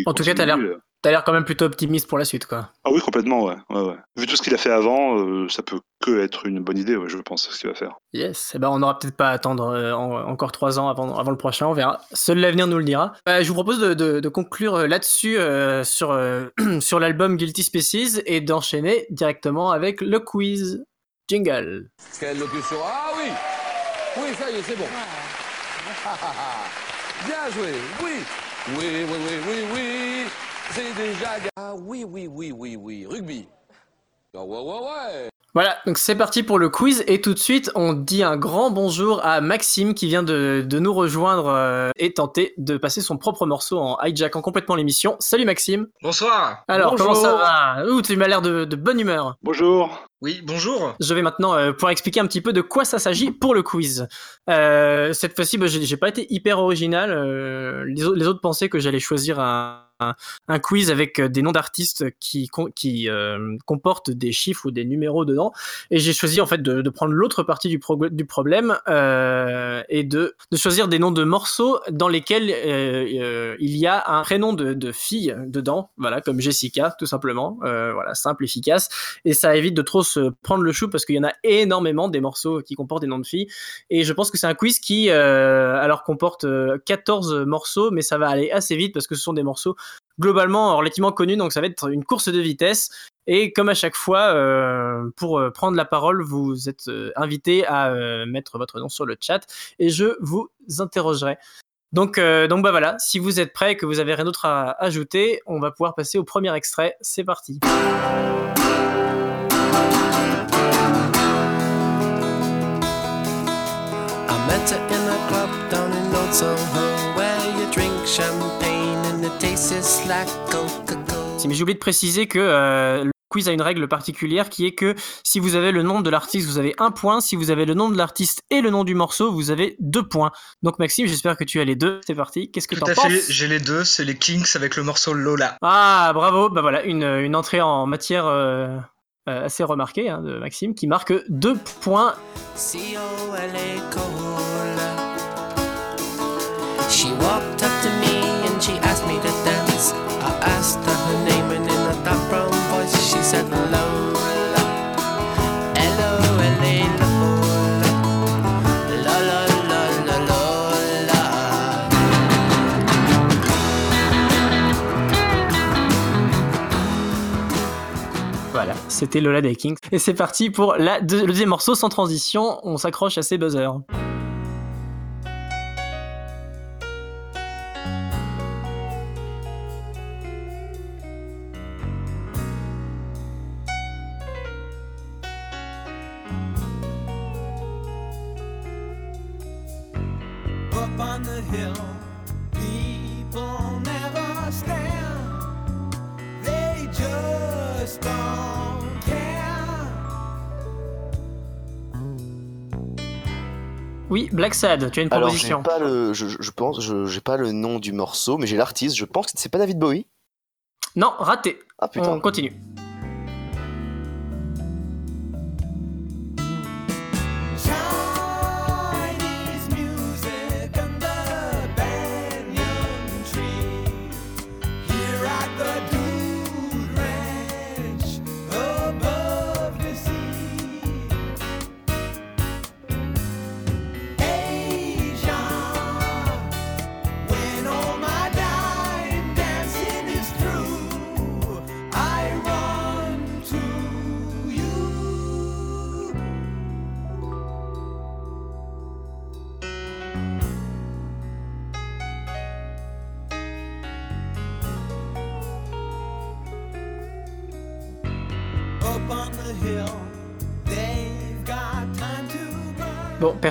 En tout cas, t'as continue, l'air-. T'as l'air quand même plutôt optimiste pour la suite, quoi. Ah oui, complètement, ouais, ouais, ouais. Vu tout ce qu'il a fait avant, euh, ça peut que être une bonne idée, ouais, je pense, ce qu'il va faire. Yes, eh ben on n'aura peut-être pas à attendre euh, en- encore trois ans avant, avant le prochain, on verra. Seul l'avenir nous le dira. Euh, je vous propose de, de- de conclure euh, là-dessus euh, sur, euh, sur l'album Guilty Species et d'enchaîner directement avec le quiz. Jingle. Quelle locution Ah oui Oui, ça y est, c'est bon. Bien joué, oui. Oui, oui, oui, oui, oui. C'est déjà... Ah oui, oui, oui, oui, oui. Rugby. Ah ouais, ouais, ouais. Voilà, donc c'est parti pour le quiz et tout de suite on dit un grand bonjour à Maxime qui vient de, de nous rejoindre euh, et tenter de passer son propre morceau en hijackant complètement l'émission. Salut Maxime Bonsoir. Alors Bonjour. comment ça va? Ouh, tu m'as l'air de, de bonne humeur. Bonjour. Oui, bonjour. Je vais maintenant euh, pouvoir expliquer un petit peu de quoi ça s'agit pour le quiz. Euh, cette fois-ci, bah, j'ai j'ai pas été hyper original. euh, les, les autres pensaient que j'allais choisir un, un, quiz avec euh, des noms d'artistes qui, qui euh, comportent des chiffres ou des numéros dedans. Et j'ai choisi en fait de, de prendre l'autre partie du, du problème euh, et de, de choisir des noms de morceaux dans lesquels euh, euh, il y a un prénom de, de fille dedans. Voilà, comme Jessica, tout simplement. Euh, voilà, simple, efficace et ça évite de trop se prendre le chou parce qu'il y en a énormément des morceaux qui comportent des noms de filles et je pense que c'est un quiz qui alors comporte euh, 14 morceaux mais ça va aller assez vite parce que ce sont des morceaux globalement relativement connus donc ça va être une course de vitesse et comme à chaque fois euh, pour euh, prendre la parole vous êtes euh, invité à mettre votre nom sur le chat et je vous interrogerai donc, donc bah voilà, si vous êtes prêts et que vous avez rien d'autre à ajouter, on va pouvoir passer au premier extrait. C'est parti. In a club down in Si, mais j'ai oublié de préciser que euh, le quiz a une règle particulière qui est que si vous avez le nom de l'artiste, vous avez un point. Si vous avez le nom de l'artiste et le nom du morceau, vous avez deux points. Donc Maxime, j'espère que tu as les deux. C'est parti. Qu'est-ce que Tout t'en à penses? fait, j'ai les deux, c'est les Kinks avec le morceau Lola. Ah, bravo. Bah voilà, une, une entrée en matière euh, euh, assez remarquée hein, de Maxime qui marque deux points. C-O-L-A Voilà, c'était Lola des Kings. Et c'est parti pour le deuxième morceau sans transition. On s'accroche à ces buzzers. On the hill. People never stand, they just don't care. Oui, Black Sad, tu as une Alors, j'ai proposition. pas le, je, je pense, je- j'ai pas le nom du morceau, mais j'ai l'artiste. Je pense que c'est pas David Bowie. Non, raté. Ah putain. On continue.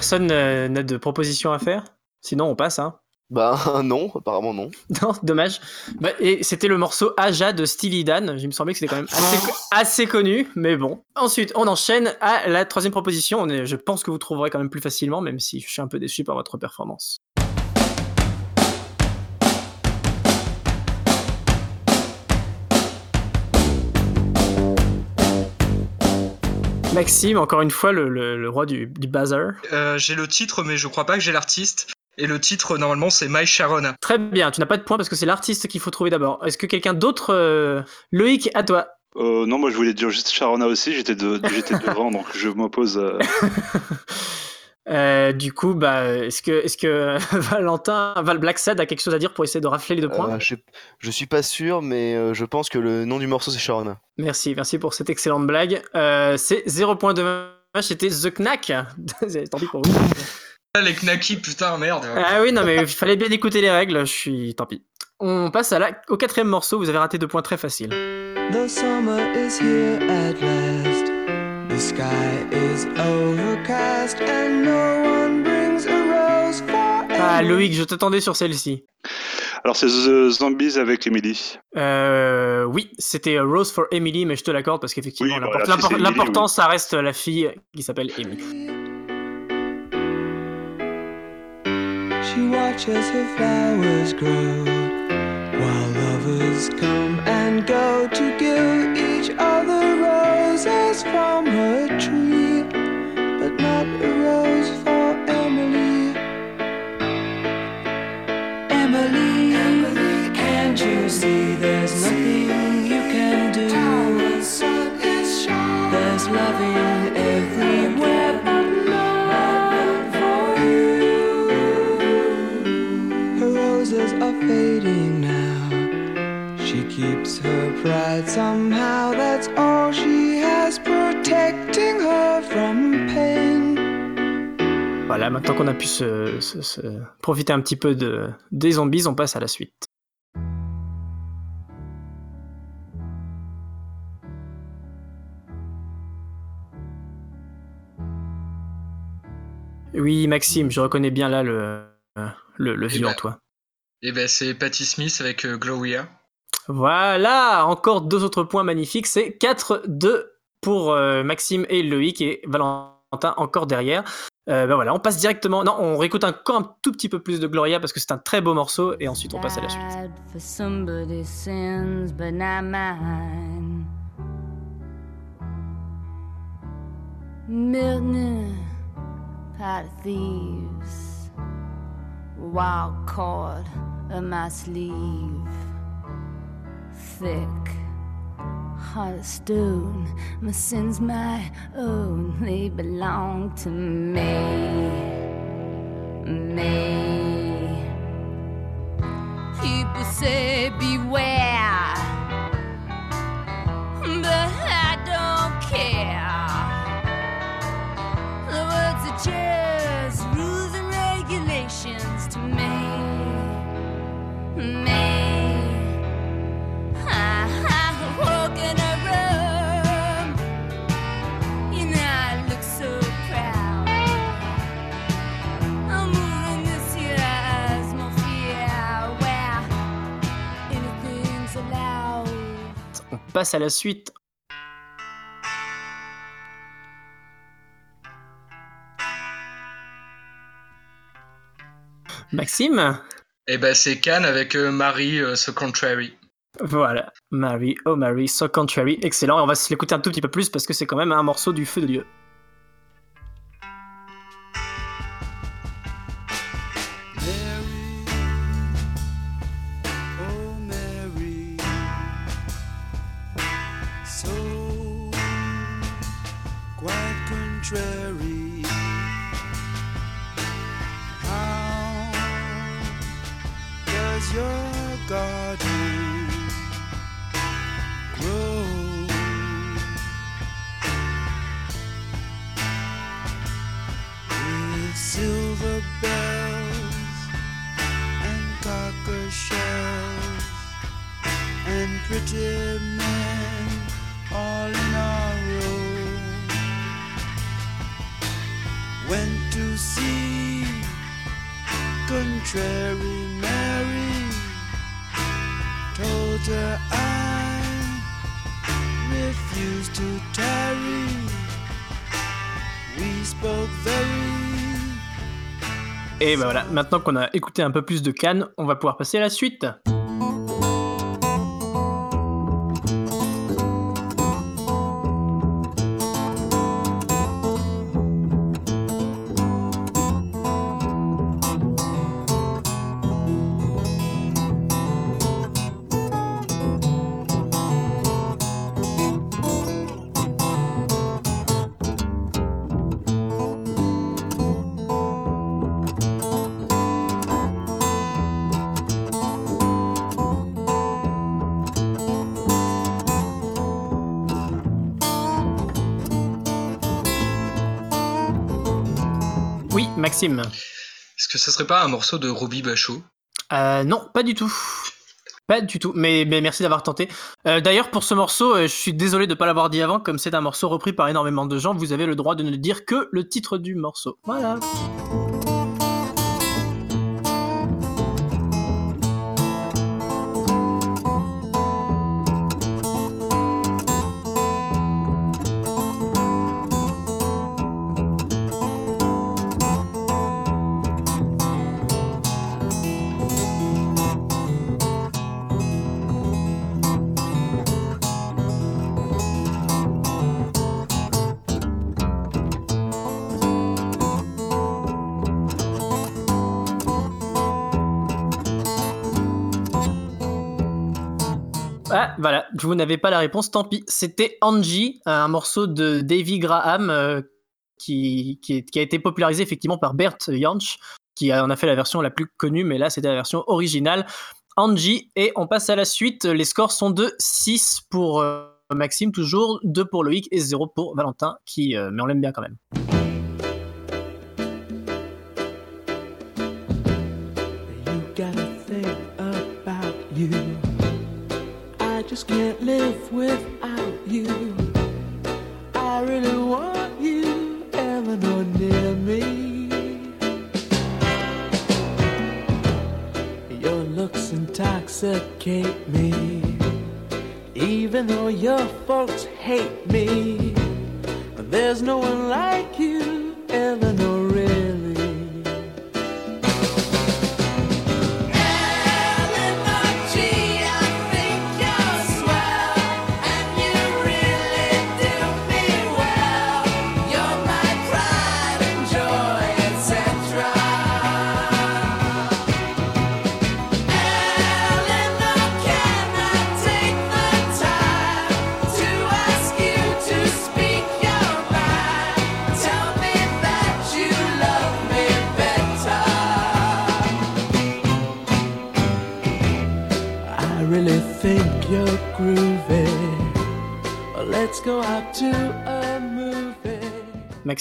Personne euh, n'a de proposition à faire? Sinon, on passe, hein Bah non, apparemment non. Non, dommage. Bah, et c'était le morceau Aja de Steely Dan. Il me semblait que c'était quand même assez, co- assez connu, mais bon. Ensuite, on enchaîne à la troisième proposition. On est- je pense que vous trouverez quand même plus facilement, même si je suis un peu déçu par votre performance. Maxime, encore une fois, le, le- le roi du, du buzzer. Euh, j'ai le titre, mais je crois pas que j'ai l'artiste. Et le titre, normalement, c'est My Sharona. Très bien, tu n'as pas de point parce que c'est l'artiste qu'il faut trouver d'abord. Est-ce que quelqu'un d'autre... euh, Loïc, à toi? Euh, non, moi je voulais dire juste Sharona aussi, j'étais de, j'étais devant, donc je m'oppose. Euh, du coup, bah, est-ce que, est-ce que Valentin, Val Black Sad a quelque chose à dire pour essayer de rafler les deux points? Euh, je, je suis pas sûr, mais euh, je pense que le nom du morceau c'est Sharona. Merci, merci pour cette excellente blague. Euh, c'est 0 point de match, c'était The Knack. Tant pis pour vous. Ah, Les Knacky, putain, merde. Ah oui, non, mais il fallait bien écouter les règles, je suis... Tant pis. On passe à la... au quatrième morceau, vous avez raté deux points très faciles. The summer is here at last. The sky is overcast and no one brings a rose for Ah. Loïc, je t'attendais sur celle-ci. Alors c'est The Zombies avec Emily. Euh, oui, c'était Rose for Emily, mais je te l'accorde parce qu'effectivement, Oui, voilà, l'important, ça reste la fille qui s'appelle Emily. She watches her flowers grow while lovers come and go to give roses from her tree, but not a rose for Emily. Emily, Emily, can't you see there's nothing you can do? There's loving everywhere, but none for you. Her roses are fading now. She keeps her pride somehow. That's all she Voilà, maintenant qu'on a pu se, se- se profiter un petit peu de, des zombies, on passe à la suite. Oui, Maxime, je reconnais bien là le, le, le Eh ben. toi. Et ben, c'est Patti Smith avec euh, Gloria. Voilà, encore deux autres points magnifiques. C'est 4-2 pour euh, Maxime et Loïc et Valentin encore derrière. Euh, ben voilà, on passe directement. Non, on réécoute encore un tout petit peu plus de Gloria parce que c'est un très beau morceau et ensuite on passe à la suite. Heart of stone. My sins, my own, they belong to me, me. People say beware, passe à la suite. Maxime? Et ben, c'est Cannes avec euh, Marie euh, So Contrary. Voilà, Mary, oh Mary, So Contrary, excellent. Et on va se l'écouter un tout petit peu plus parce que c'est quand même un morceau du feu de Dieu. Pretty men all in a row went to see. Contrary Mary told her I refuse to tarry. We spoke very Et bah voilà, maintenant qu'on a écouté un peu plus de Cannes, on va pouvoir passer à la suite. Maxime. Est-ce que ça serait pas un morceau de Robbie Bachot Euh, non, pas du tout. Pas du tout, mais, mais merci d'avoir tenté. Euh, D'ailleurs, pour ce morceau, euh, je suis désolé de ne pas l'avoir dit avant, comme c'est un morceau repris par énormément de gens, vous avez le droit de ne dire que le titre du morceau. Voilà. Vous n'avez pas la réponse, tant pis. C'était Angie, un morceau de Davy Graham euh, qui, qui, qui a été popularisé effectivement par Bert Jansch, qui en a fait la version la plus connue, mais là c'était la version originale. Angie, et on passe à la suite. Les scores sont de 6 pour euh, Maxime, toujours, 2 pour Loïc et 0 pour Valentin, qui, euh, mais on l'aime bien quand même. Can't live without you. I really want you, Eleanor, near me. Your looks intoxicate me. Even though your folks hate me,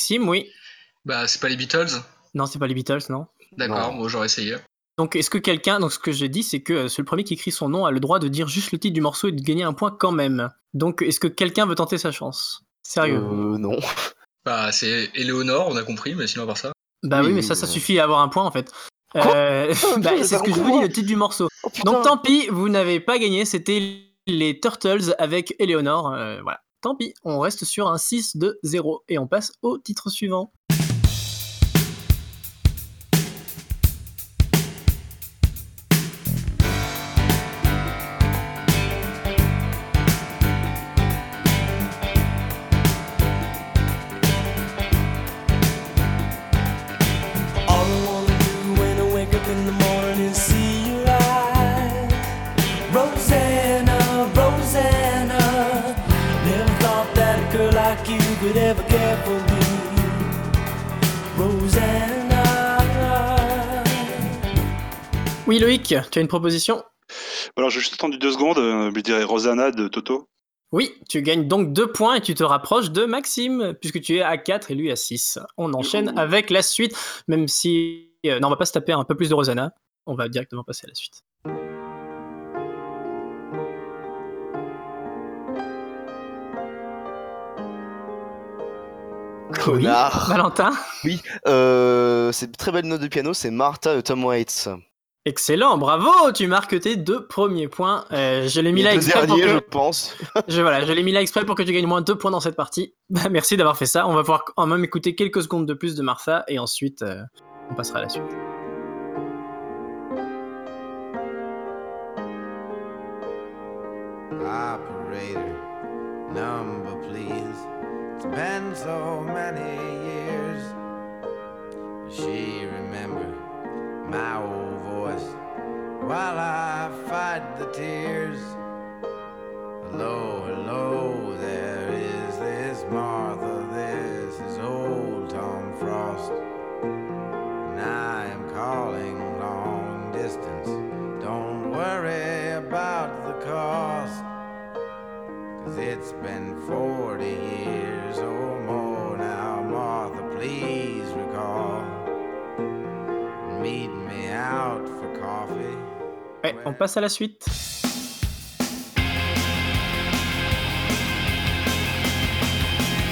Maxime, oui. Bah, c'est pas les Beatles Non, c'est pas les Beatles, non. D'accord, moi j'aurais essayé. Donc, est-ce que quelqu'un, donc ce que j'ai dit, c'est que euh, c'est le premier qui écrit son nom a le droit de dire juste le titre du morceau et de gagner un point quand même. Donc, est-ce que quelqu'un veut tenter sa chance? Sérieux? Euh, non. Bah, c'est Eleonore, on a compris, mais sinon à part ça. Bah oui, oui, mais ça, ça suffit à avoir un point en fait. Euh, bah, j'ai c'est ce que je vous dis, le titre du morceau. Oh. Donc tant pis, vous n'avez pas gagné, c'était les Turtles avec Eleanor. euh, voilà. Tant pis, on reste sur un 6 de 0 et on passe au titre suivant. Oui, Loïc, tu as une proposition Alors j'ai juste attendu deux secondes, euh, je dirais Rosanna de Toto. Oui, tu gagnes donc 2 points et tu te rapproches de Maxime, puisque tu es à 4 et lui à 6. On enchaîne avec la suite, même si... euh, non, on va pas se taper un peu plus de Rosanna, on va directement passer à la suite. Valentin Euh, c'est une très belle note de piano, c'est Martha de Tom Waits. Excellent, bravo, tu marques tes deux premiers points. Euh, je l'ai mis Les là deux exprès pour derniers, je que... pense. je, voilà, je l'ai mis là exprès pour que tu gagnes moins deux points dans cette partie. Bah, merci d'avoir fait ça. On va pouvoir quand même écouter quelques secondes de plus de Martha et ensuite euh, on passera à la suite. Operator, number been so many years. She remember my old voice while I fight the tears. Hello, hello, there is this Martha, this is old Tom Frost. And I am calling long distance. Don't worry about the cost. Cause it's been 40 years or more now, Martha, please recall. Meet me out for coffee. Ouais, on passe à la suite.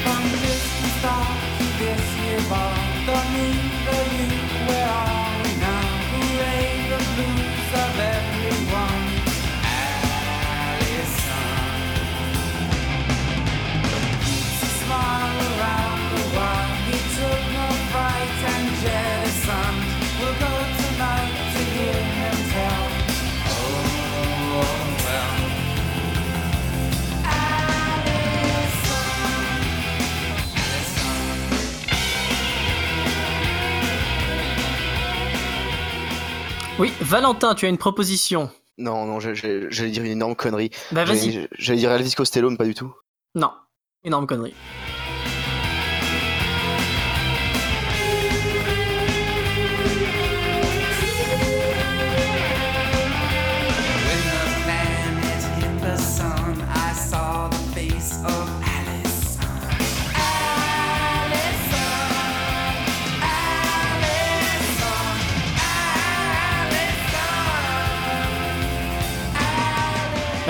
From star to this the Oui, Valentin, tu as une proposition. Non, non, j'allais dire une énorme connerie. Bah vas-y. J'allais j'allais dire Elvis Costello, mais pas du tout. Non, énorme connerie.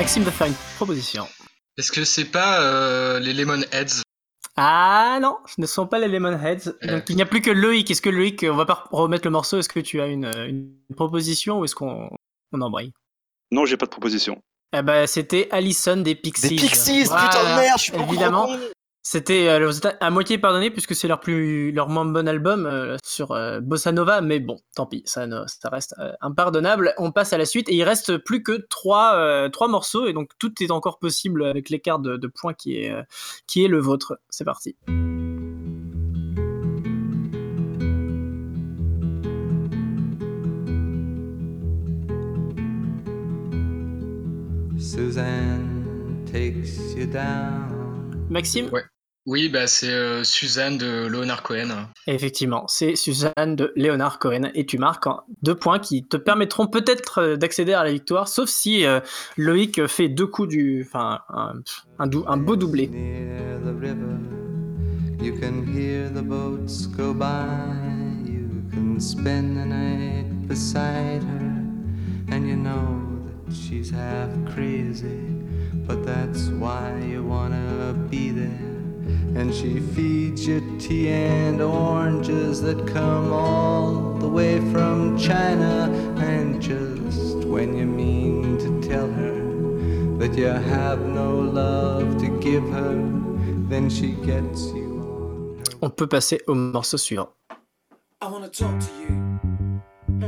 Maxime va faire une proposition. Est-ce que c'est pas euh, les Lemonheads Ah non, ce ne sont pas les Lemonheads. Euh. Donc il n'y a plus que Loïc. Est-ce que Loïc, on va pas remettre le morceau? Est-ce que tu as une, une proposition ou est-ce qu'on on embraye? Non, j'ai pas de proposition. Eh ben, c'était Allison des Pixies. Des Pixies, Voilà, putain de merde, je suis Évidemment. C'était euh, à moitié pardonné puisque c'est leur plus leur moins bon album euh, sur euh, Bossa Nova, mais bon, tant pis, ça, ne- ça reste euh, impardonnable. On passe à la suite et il reste plus que trois euh, trois morceaux et donc tout est encore possible avec l'écart de, de points qui est euh, qui est le vôtre. C'est parti. Suzanne takes you down. Maxime? Ouais. Oui, bah c'est euh, Suzanne de Leonard Cohen. Effectivement, c'est Suzanne de Léonard Cohen et tu marques deux points qui te permettront peut-être euh, d'accéder à la victoire, sauf si euh, Loïc fait deux coups du, enfin un, un, dou- un beau doublé. Near the river, you can hear the boats go by. You can spend the night beside her, and you know that she's half crazy, but that's why you wanna be there. And she feeds you tea and oranges that come all the way from China. And just when you mean to tell her that you have no love to give her, then she gets you on peut passer au morceau suivant. I want to talk to you.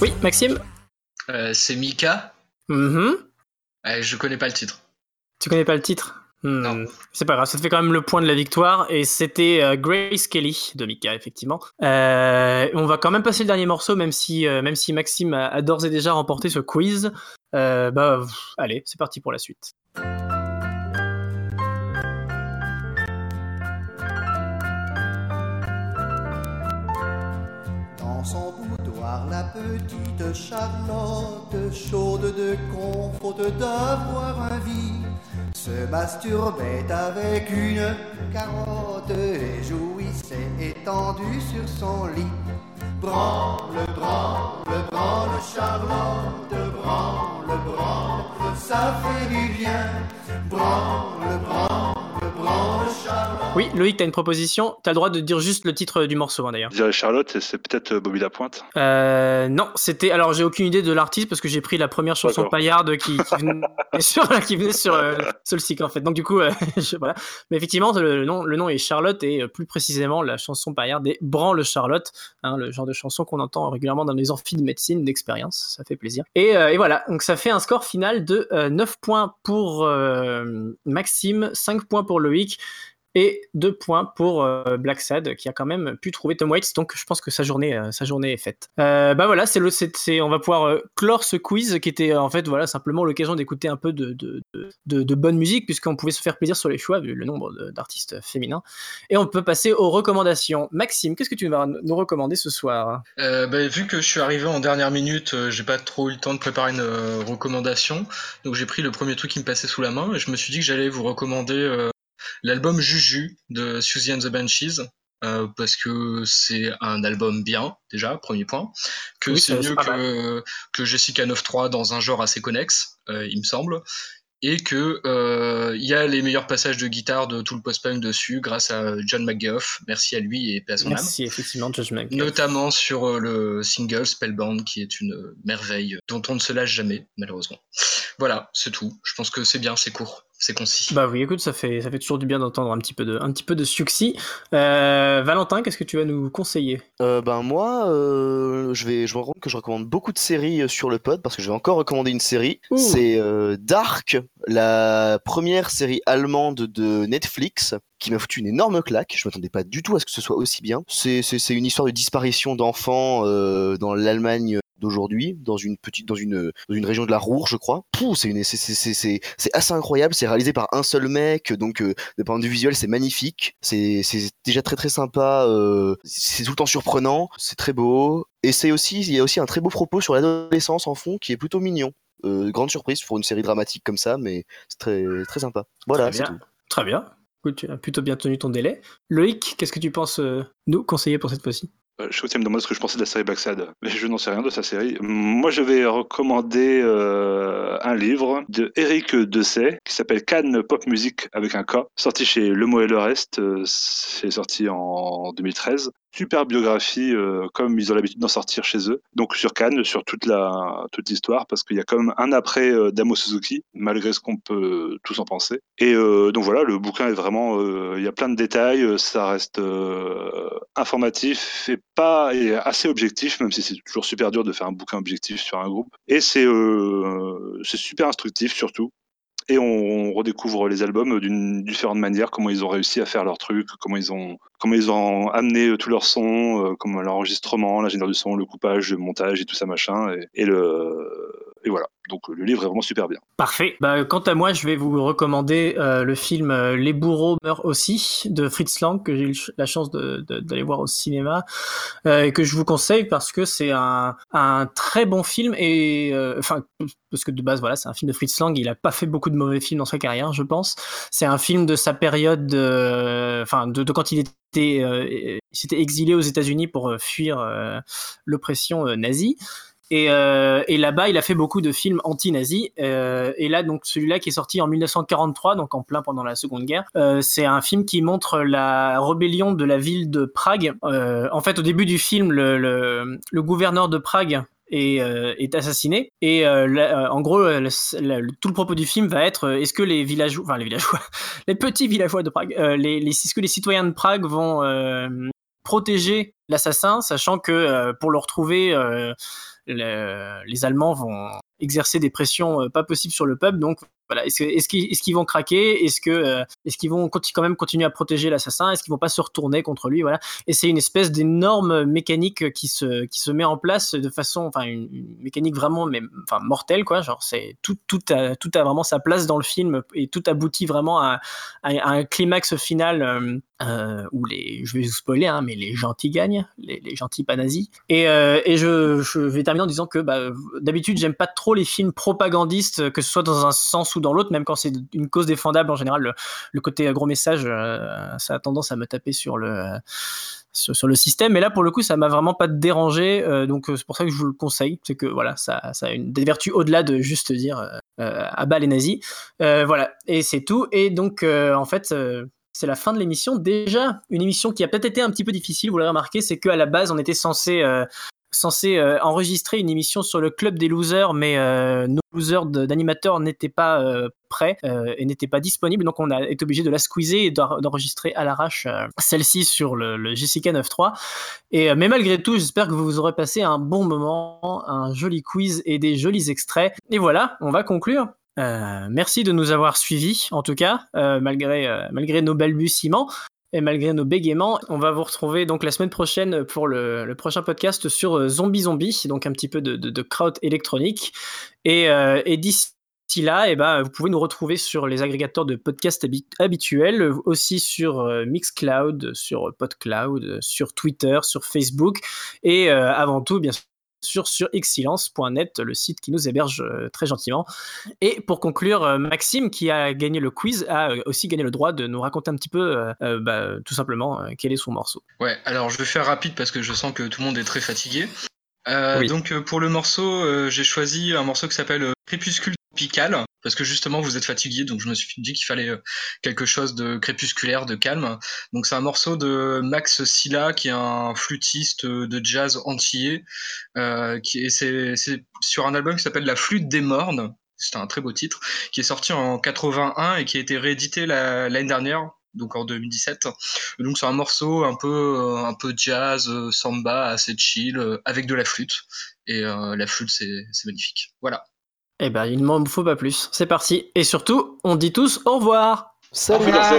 Oui, Maxime. Euh, c'est Mika. Mhm. Euh, je connais pas le titre. Tu connais pas le titre Hmm, Non. C'est pas grave, ça te fait quand même le point de la victoire et c'était euh, Grace Kelly de Mika effectivement. Euh, on va quand même passer le dernier morceau même si euh, même si Maxime a, a d'ores et déjà remporté ce quiz. Bah pff, allez, c'est parti pour la suite. Boudoir la petite Charlotte, chaude de con, faute d'avoir un vie, se masturbait avec une carotte et jouissait étendue sur son lit. Branle, branle, branle, Charlotte, branle, branle, ça fait du bien. Branle, branle. Oui, Loïc, t'as une proposition. T'as le droit de dire juste le titre du morceau, hein, d'ailleurs. Je dirais Charlotte, c'est peut-être euh, Bobby Lapointe. Euh, non, c'était. Alors, j'ai aucune idée de l'artiste parce que j'ai pris la première chanson paillarde qui, qui venait sur, qui venait sur, euh, sur le cycle, en fait. Donc, du coup, euh, je- voilà. Mais effectivement, le, nom, le nom est Charlotte et plus précisément, la chanson paillarde est Branle Charlotte, hein, le genre de chanson qu'on entend régulièrement dans les amphis de médecine d'expérience. Ça fait plaisir. Et, et voilà. Donc, ça fait un score final de euh, 9 points pour Maxime, 5 points pour Et 2 points pour euh, Black Sad qui a quand même pu trouver Tom Waits, donc je pense que sa journée, euh, sa journée est faite. Euh, bah voilà, c'est le, c'est- on va pouvoir clore ce quiz qui était en fait voilà simplement l'occasion d'écouter un peu de, de, de, bonne musique puisqu'on pouvait se faire plaisir sur les choix vu le nombre d'artistes féminins. Et on peut passer aux recommandations. Maxime, qu'est-ce que tu vas nous recommander ce soir? Bah, vu que je suis arrivé en dernière minute, j'ai pas trop eu le temps de préparer une recommandation, donc j'ai pris le premier truc qui me passait sous la main et je me suis dit que j'allais vous recommander l'album Juju de Susie and the Banshees. euh, parce que c'est un album bien déjà premier point que Oui, c'est mieux que, que Jessica 9.3 dans un genre assez connexe euh, il me semble et que euh, il y a les meilleurs passages de guitare de tout le post-punk dessus grâce à John McGough merci à lui et paix à son âme Merci effectivement, Judge Mac. notamment sur euh, le single Spellbound qui est une merveille dont on ne se lâche jamais malheureusement. Voilà, c'est tout. Je pense que c'est bien, c'est court, c'est concis. Bah oui, écoute, ça fait, ça fait toujours du bien d'entendre un petit peu de, un petit peu de succès. Euh, Valentin, qu'est-ce que tu vas nous conseiller? Euh, ben moi, euh, je vais, je me rends compte que je recommande beaucoup de séries euh, sur le pod parce que je vais encore recommander une série. Ouh. C'est euh, Dark, la première série allemande de Netflix qui m'a foutu une énorme claque. Je m'attendais pas du tout à ce que ce soit aussi bien. C'est, une histoire de disparition d'enfants euh, dans l'Allemagne d'aujourd'hui, dans une petite, dans une, dans une région de la Ruhr, je crois. Pouh, c'est une, assez incroyable. C'est réalisé par un seul mec, donc euh, d'un point de vue visuel, c'est magnifique. C'est, c'est déjà très très sympa. euh, c'est tout le temps surprenant. C'est très beau. Et c'est aussi, il y a aussi un très beau propos sur l'adolescence en fond qui est plutôt mignon. Euh, grande surprise pour une série dramatique comme ça, mais c'est très très sympa. Voilà, c'est tout. Très bien. Écoute, tu as plutôt bien tenu ton délai. Loïc, qu'est-ce que tu penses euh, nous conseiller pour cette fois-ci? Euh, Je à me demander ce que je pensais de la série Black Sad, mais je n'en sais rien de sa série. Moi, je vais recommander euh, un livre de Eric Dessay qui s'appelle Cannes Pop Music avec un K, sorti chez Le Mot et le Reste. C'est sorti en 2013. Super biographie, euh, comme ils ont l'habitude d'en sortir chez eux. Donc sur Cannes, sur toute la toute l'histoire, parce qu'il y a quand même un après euh, d'Amo Suzuki, malgré ce qu'on peut tous en penser. Et euh, donc voilà, le bouquin est vraiment, euh, il y a plein de détails, euh, ça reste informatif et pas et assez objectif, même si c'est toujours super dur de faire un bouquin objectif sur un groupe. Et c'est c'est super instructif surtout. Et on redécouvre les albums d'une différente manière, comment ils ont réussi à faire leur truc, comment ils ont, amené euh, tous leurs sons, euh, comme l'enregistrement, l'ingénieur du son, le coupage, le montage et tout ça machin. Et le, et voilà. Donc le livre est vraiment super bien. Parfait. Bah, quant à moi, je vais vous recommander euh, le film euh, Les bourreaux meurent aussi de Fritz Lang que j'ai eu la chance d'aller voir au cinéma euh, et que je vous conseille parce que c'est un, un très bon film et euh, enfin parce que de base voilà c'est un film de Fritz Lang. Il a pas fait beaucoup de mauvais films dans sa carrière, je pense. C'est un film de sa période, enfin de, de quand il était euh, il s'était exilé aux États-Unis pour fuir l'oppression nazie. Et, euh, et là-bas, il a fait beaucoup de films anti-nazis. Euh, et là, donc celui-là qui est sorti en 1943, donc en plein pendant la Seconde Guerre, euh, c'est un film qui montre la rébellion de la ville de Prague. En fait, au début du film, le, le, le gouverneur de Prague est, euh, est assassiné. Et euh, en gros, euh, le- le- tout le propos du film va être est-ce que les villageois, enfin les villageois, les petits villageois de Prague, les, les, est-ce que les citoyens de Prague vont protéger l'assassin, sachant que pour le retrouver, le- les Allemands vont exercer des pressions euh, pas possibles sur le peuple, donc voilà, est-ce, est-ce qu'ils, est-ce vont craquer? Est-ce que, euh, est-ce qu'ils vont quand même continuer à protéger l'assassin? Est-ce qu'ils vont pas se retourner contre lui? Voilà. Et c'est une espèce d'énorme mécanique qui se, qui se met en place de façon, enfin, une, mécanique vraiment, mais, enfin, mortelle, quoi. Genre, tout, tout a, tout a vraiment sa place dans le film et tout aboutit vraiment à, un climax final euh, euh, où les, je vais vous spoiler, hein, mais les gentils gagnent, les, gentils pas nazis. Et, et je, je vais terminer en disant que bah, d'habitude, j'aime pas trop les films propagandistes, que ce soit dans un sens ou dans l'autre, même quand c'est une cause défendable. En général, le, côté gros message, euh, ça a tendance à me taper sur le. sur, le système, mais là pour le coup ça m'a vraiment pas dérangé, euh, donc euh, c'est pour ça que je vous le conseille, c'est que voilà ça, ça a une des vertus au-delà de juste dire à bas les nazis, voilà et c'est tout et donc en fait c'est la fin de l'émission. Déjà, une émission qui a peut-être été un petit peu difficile, vous l'avez remarqué, c'est qu'à la base, on était censé, censé euh, enregistrer une émission sur le club des losers, mais euh, nos losers d'animateurs n'étaient pas euh, prêts et n'étaient pas disponibles. Donc, on a été obligé de la squeezer et d'en- d'enregistrer à l'arrache celle-ci sur le, Jessica 9.3. Et, mais malgré tout, j'espère que vous aurez passé un bon moment, un joli quiz et des jolis extraits. Et voilà, on va conclure. Merci de nous avoir suivis, en tout cas, malgré, malgré nos balbutiements et malgré nos bégaiements. On va vous retrouver donc la semaine prochaine pour le, prochain podcast sur euh, Zombie Zombie, donc un petit peu de, de, de crowd électronique. Et, euh, et d'ici là, eh ben, vous pouvez nous retrouver sur les agrégateurs de podcasts habi- habituels, aussi sur euh, Mixcloud, sur PodCloud, sur Twitter, sur Facebook, et avant tout, bien sûr, sur xsilence.net, le site qui nous héberge euh, très gentiment. Et pour conclure, euh, Maxime, qui a gagné le quiz, a euh, aussi gagné le droit de nous raconter un petit peu, euh, bah, tout simplement, quel est son morceau. Ouais, alors je vais faire rapide parce que je sens que tout le monde est très fatigué. Euh, Oui. Donc pour le morceau, j'ai choisi un morceau qui s'appelle Crépuscule tropical parce que justement vous êtes fatigué, donc je me suis dit qu'il fallait euh, quelque chose de crépusculaire, de calme. Donc c'est un morceau de Max Silla qui est un flûtiste euh, de jazz antillais, euh, qui est c'est sur un album qui s'appelle La flûte des mornes. C'est un très beau titre qui est sorti en 81 et qui a été réédité la- l'année dernière donc en 2017. Donc c'est un morceau un peu euh, un peu jazz, samba, assez chill, avec de la flûte. Et la flûte c'est magnifique. Voilà. Eh ben, il ne m'en faut pas plus. C'est parti. Et surtout, on dit tous au revoir. Salut. Au revoir.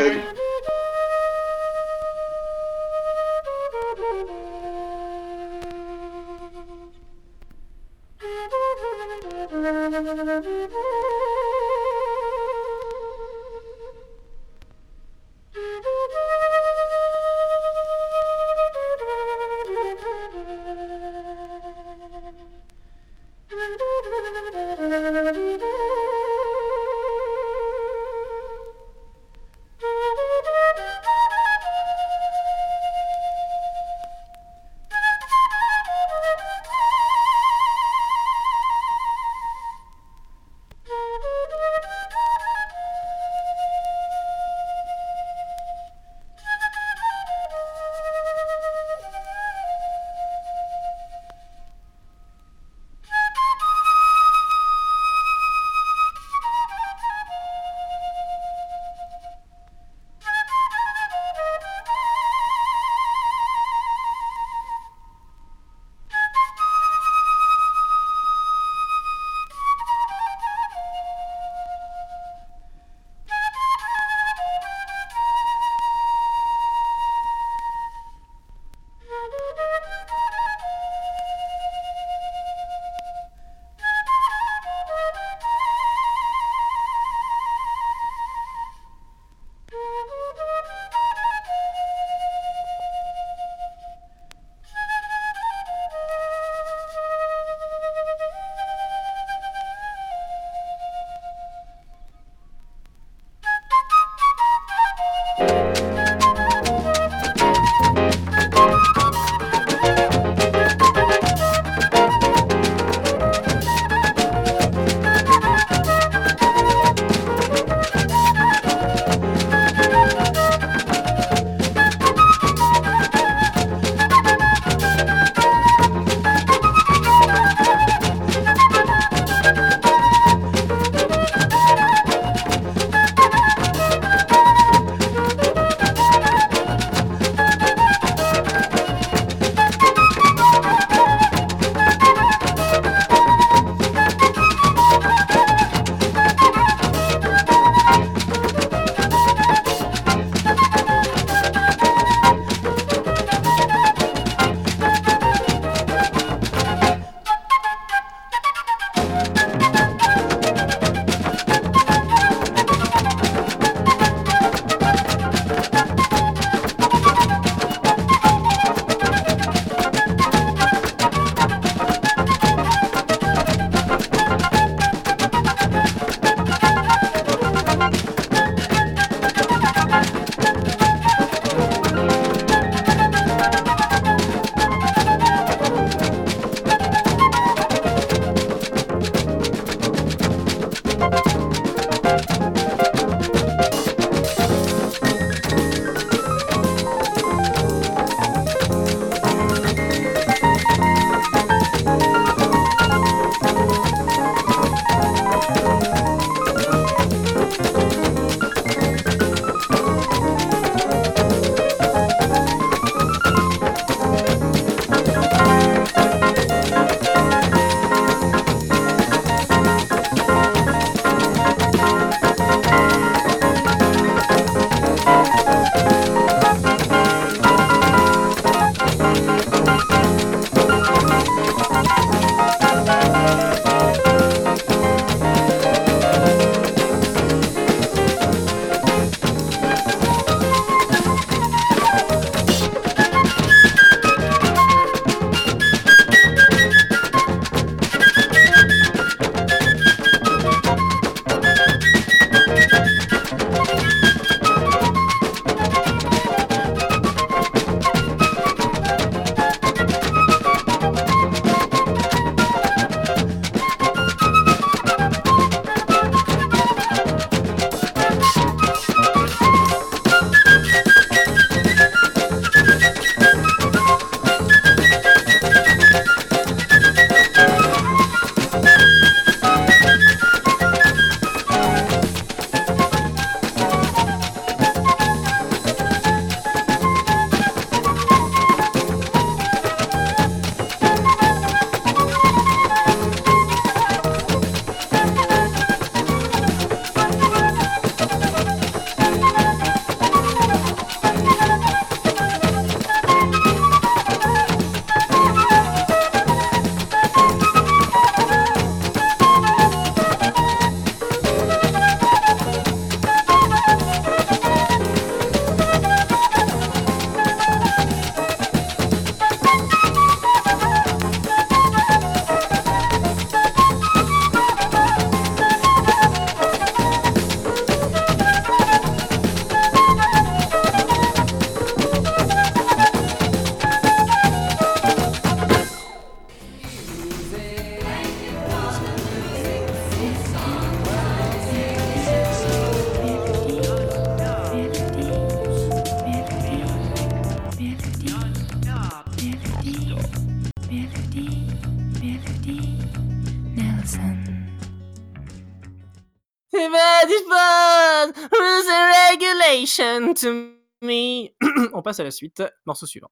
À la suite, morceau suivant.